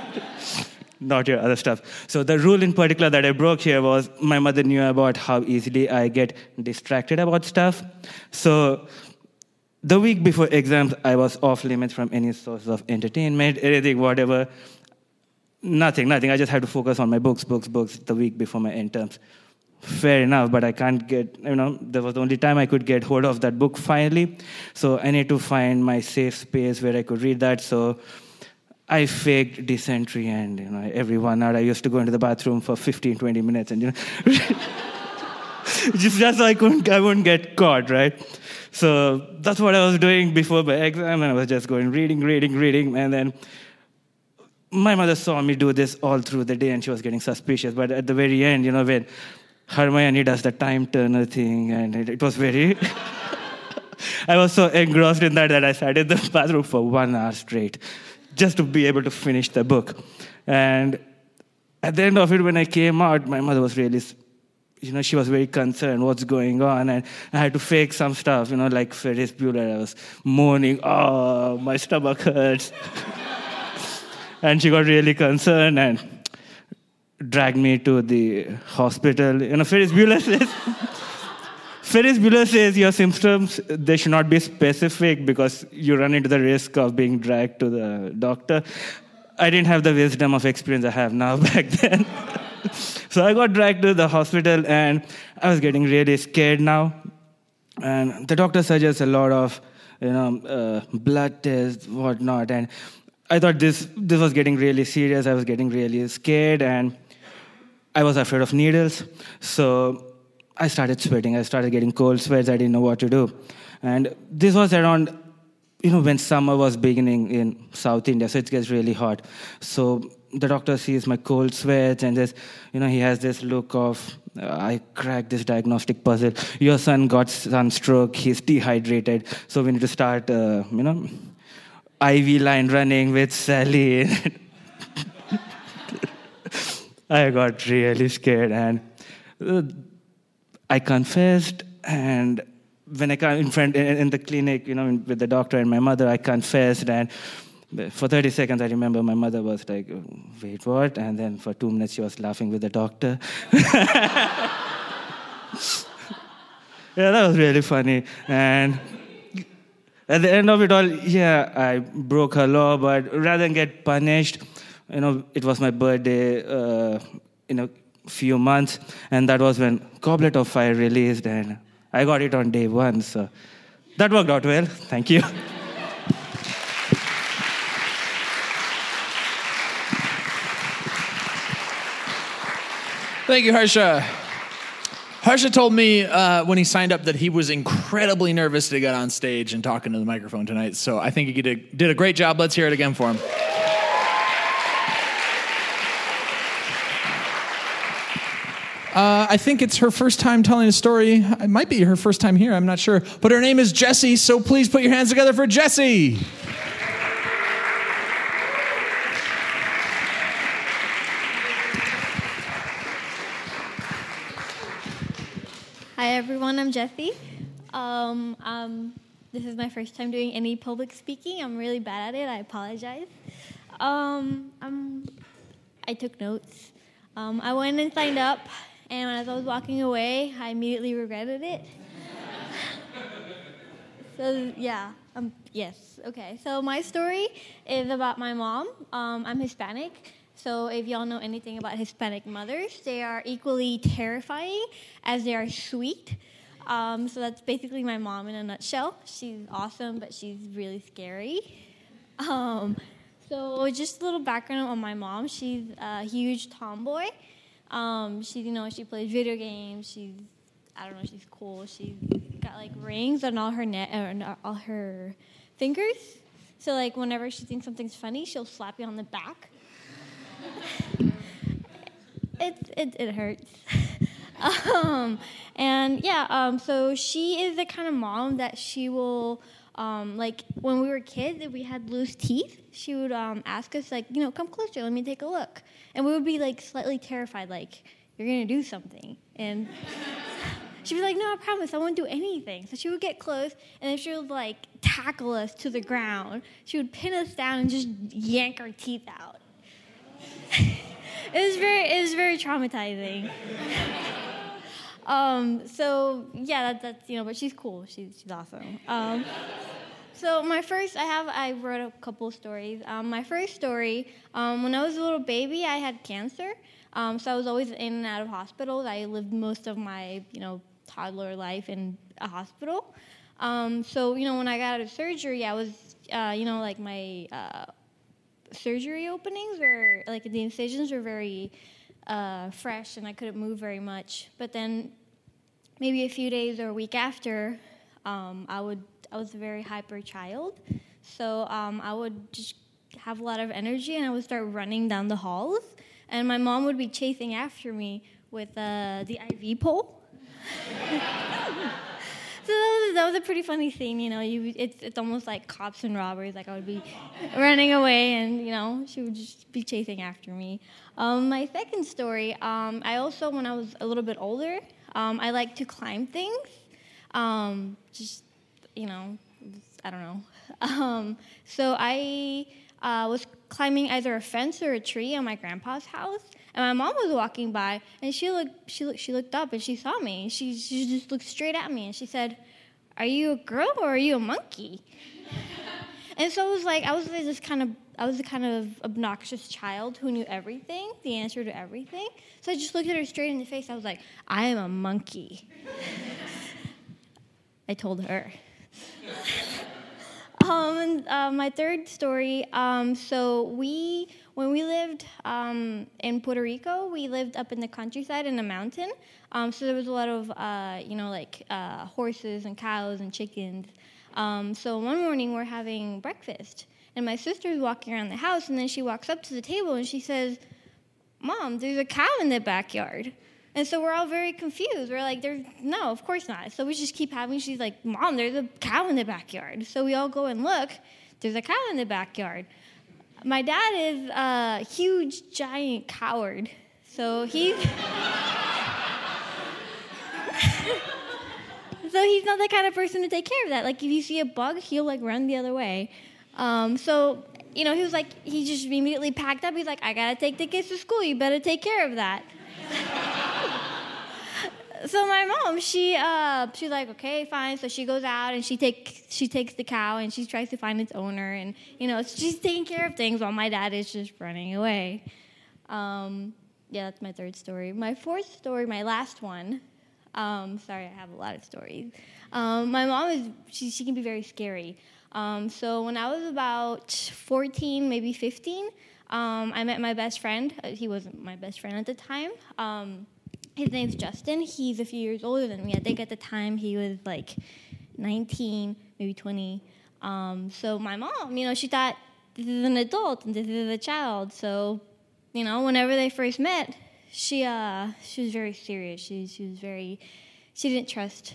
not your other stuff. So the rule in particular that I broke here was my mother knew about how easily I get distracted about stuff. So the week before exams, I was off limits from any source of entertainment, anything, whatever. Nothing, nothing. I just had to focus on my books, books, books the week before my end terms. Fair enough, but I can't get, you know, there was the only time I could get hold of that book finally. So I need to find my safe space where I could read that. So I faked dysentery and you know every one hour I used to go into the bathroom for 15, 20 minutes and you know just, just so I couldn't I wouldn't get caught, right? So that's what I was doing before my exam and I was just going reading, reading, reading, and then my mother saw me do this all through the day and she was getting suspicious. But at the very end, you know, when Hermione does the time turner thing, and it, it was very. I was so engrossed in that that I sat in the bathroom for one hour straight just to be able to finish the book. And at the end of it, when I came out, my mother was really, you know, she was very concerned what's going on. And I had to fake some stuff, you know, like Ferris Bueller. I was moaning, oh, my stomach hurts. and she got really concerned and dragged me to the hospital. You know, Ferris Bueller says, Ferris Bueller says your symptoms they should not be specific because you run into the risk of being dragged to the doctor. I didn't have the wisdom of experience I have now back then. so I got dragged to the hospital and I was getting really scared now. And the doctor suggests a lot of, you know, uh, blood tests, whatnot. And I thought this this was getting really serious. I was getting really scared, and I was afraid of needles. So I started sweating. I started getting cold sweats. I didn't know what to do. And this was around, you know, when summer was beginning in South India, so it gets really hot. So the doctor sees my cold sweats and this, you know, he has this look of, uh, I cracked this diagnostic puzzle. Your son got sunstroke. He's dehydrated. So we need to start, uh, you know, IV line running with Sally. I got really scared and. Uh, I confessed, and when I came in front in the clinic, you know, with the doctor and my mother, I confessed, and for 30 seconds, I remember my mother was like, "Wait, what?" And then for two minutes, she was laughing with the doctor. yeah, that was really funny, and. At the end of it all, yeah, I broke her law, but rather than get punished, you know, it was my birthday, uh, you know, few months, and that was when Goblet of Fire released, and I got it on day one. So that worked out well. Thank you. Thank you, Harsha. Harsha told me uh, when he signed up that he was incredibly nervous to get on stage and talking to the microphone tonight. So I think he did a, did a great job. Let's hear it again for him. Uh, I think it's her first time telling a story. It might be her first time here, I'm not sure. But her name is Jessie, so please put your hands together for Jessie. Hi, everyone. I'm Jessie. Um, um, this is my first time doing any public speaking. I'm really bad at it. I apologize. Um, I took notes. Um, I went and signed up and as I was walking away, I immediately regretted it. so, yeah, um, yes, okay. So, my story is about my mom. Um, I'm Hispanic. So, if y'all know anything about Hispanic mothers, they are equally terrifying as they are sweet. Um, so, that's basically my mom in a nutshell. She's awesome, but she's really scary. Um, so, just a little background on my mom. She's a huge tomboy. Um, she, you know, she plays video games. She's, I don't know, she's cool. She's got like rings on all her net, or all her fingers. So like whenever she thinks something's funny, she'll slap you on the back. it, it it hurts. um, and yeah, um, so she is the kind of mom that she will um, like when we were kids, if we had loose teeth, she would um, ask us like, you know, come closer, let me take a look, and we would be like slightly terrified, like you're gonna do something, and she'd be like, no, I promise, I won't do anything. So she would get close, and then she would like tackle us to the ground. She would pin us down and just yank our teeth out. it was very, it was very traumatizing. Um, so yeah, that, that's you know, but she's cool. She's she's awesome. Um, so my first, I have, I wrote a couple stories. Um, my first story, um, when I was a little baby, I had cancer. Um, so I was always in and out of hospitals. I lived most of my, you know, toddler life in a hospital. Um, so you know, when I got out of surgery, I was, uh, you know, like my uh, surgery openings or like the incisions were very uh, fresh and I couldn't move very much. But then maybe a few days or a week after, um, I would I was a very hyper child, so um, I would just have a lot of energy and I would start running down the halls. And my mom would be chasing after me with uh, the IV pole. So that was, that was a pretty funny scene, you know. You, it's it's almost like cops and robbers. Like I would be running away, and you know she would just be chasing after me. Um, my second story, um, I also when I was a little bit older, um, I like to climb things. Um, just you know, I don't know. Um, so I uh, was climbing either a fence or a tree on my grandpa's house, and my mom was walking by, and she looked, she looked, she looked up, and she saw me. She, she just looked straight at me, and she said, "Are you a girl or are you a monkey?" and so it was like I was this kind of, I was the kind of obnoxious child who knew everything, the answer to everything. So I just looked at her straight in the face. I was like, "I am a monkey." I told her. Um, uh, my third story. Um, so we, when we lived um, in Puerto Rico, we lived up in the countryside in a mountain. Um, so there was a lot of, uh, you know, like uh, horses and cows and chickens. Um, so one morning we're having breakfast, and my sister's walking around the house, and then she walks up to the table and she says, "Mom, there's a cow in the backyard." And so we're all very confused. We're like, there's no, of course not. So we just keep having, she's like, Mom, there's a cow in the backyard. So we all go and look. There's a cow in the backyard. My dad is a huge, giant coward. So he's. so he's not the kind of person to take care of that. Like if you see a bug, he'll like run the other way. Um, so you know, he was like, he just immediately packed up. He's like, I gotta take the kids to school. You better take care of that. so my mom, she uh, she's like, okay, fine. So she goes out and she take she takes the cow and she tries to find its owner, and you know, she's taking care of things while my dad is just running away. Um, yeah, that's my third story. My fourth story, my last one. Um, sorry, I have a lot of stories. Um, my mom is she she can be very scary. Um, so when I was about 14, maybe 15, um, I met my best friend. Uh, He wasn't my best friend at the time. His name's Justin. He's a few years older than me. I think at the time he was like 19, maybe 20. Um, so my mom, you know, she thought this is an adult and this is a child. So, you know, whenever they first met, she uh, she was very serious. She she was very she didn't trust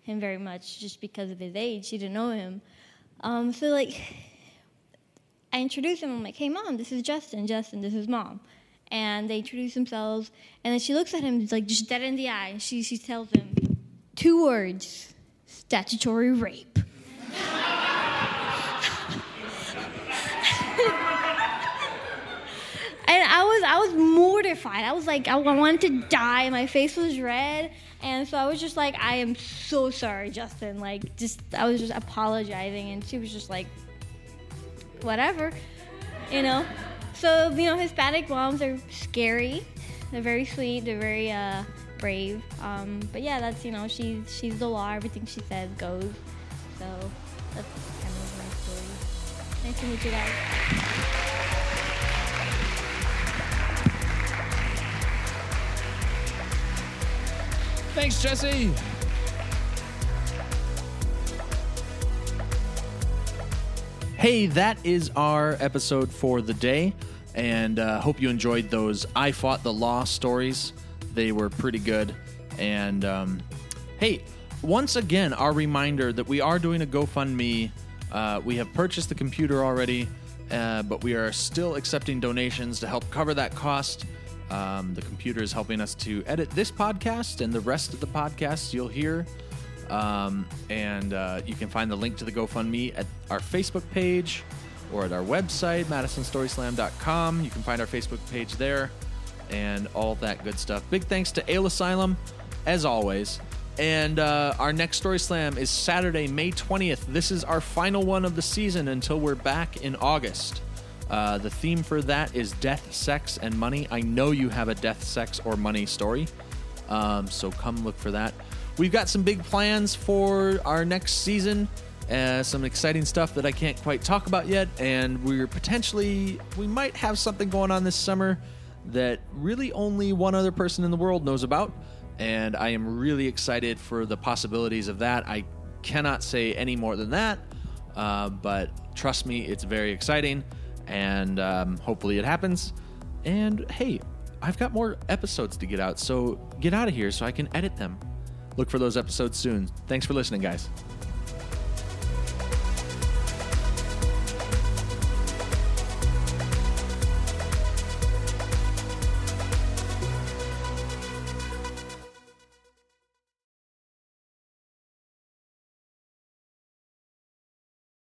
him very much just because of his age. She didn't know him. Um, so like I introduced him. I'm like, "Hey, mom, this is Justin. Justin, this is mom." And they introduce themselves, and then she looks at him like just dead in the eye. She she tells him two words: statutory rape. and I was I was mortified. I was like I wanted to die. My face was red, and so I was just like, I am so sorry, Justin. Like just I was just apologizing, and she was just like, whatever, you know. So you know, Hispanic moms are scary. They're very sweet. They're very uh, brave. Um, but yeah, that's you know, she's she's the law. Everything she says goes. So that's kind of my story. Nice to meet you guys. Thanks, Jessie. Hey, that is our episode for the day, and uh, hope you enjoyed those "I Fought the Law" stories. They were pretty good, and um, hey, once again, our reminder that we are doing a GoFundMe. Uh, we have purchased the computer already, uh, but we are still accepting donations to help cover that cost. Um, the computer is helping us to edit this podcast and the rest of the podcasts you'll hear. Um, and uh, you can find the link to the GoFundMe at our Facebook page or at our website, MadisonStorySlam.com. You can find our Facebook page there and all that good stuff. Big thanks to Ale Asylum, as always. And uh, our next Story Slam is Saturday, May 20th. This is our final one of the season until we're back in August. Uh, the theme for that is death, sex, and money. I know you have a death, sex, or money story, um, so come look for that. We've got some big plans for our next season. Uh, some exciting stuff that I can't quite talk about yet, and we're potentially we might have something going on this summer that really only one other person in the world knows about, and I am really excited for the possibilities of that. I cannot say any more than that, uh, but trust me, it's very exciting and um, hopefully it happens. And hey, I've got more episodes to get out, so get out of here so I can edit them. Look for those episodes soon. Thanks for listening, guys.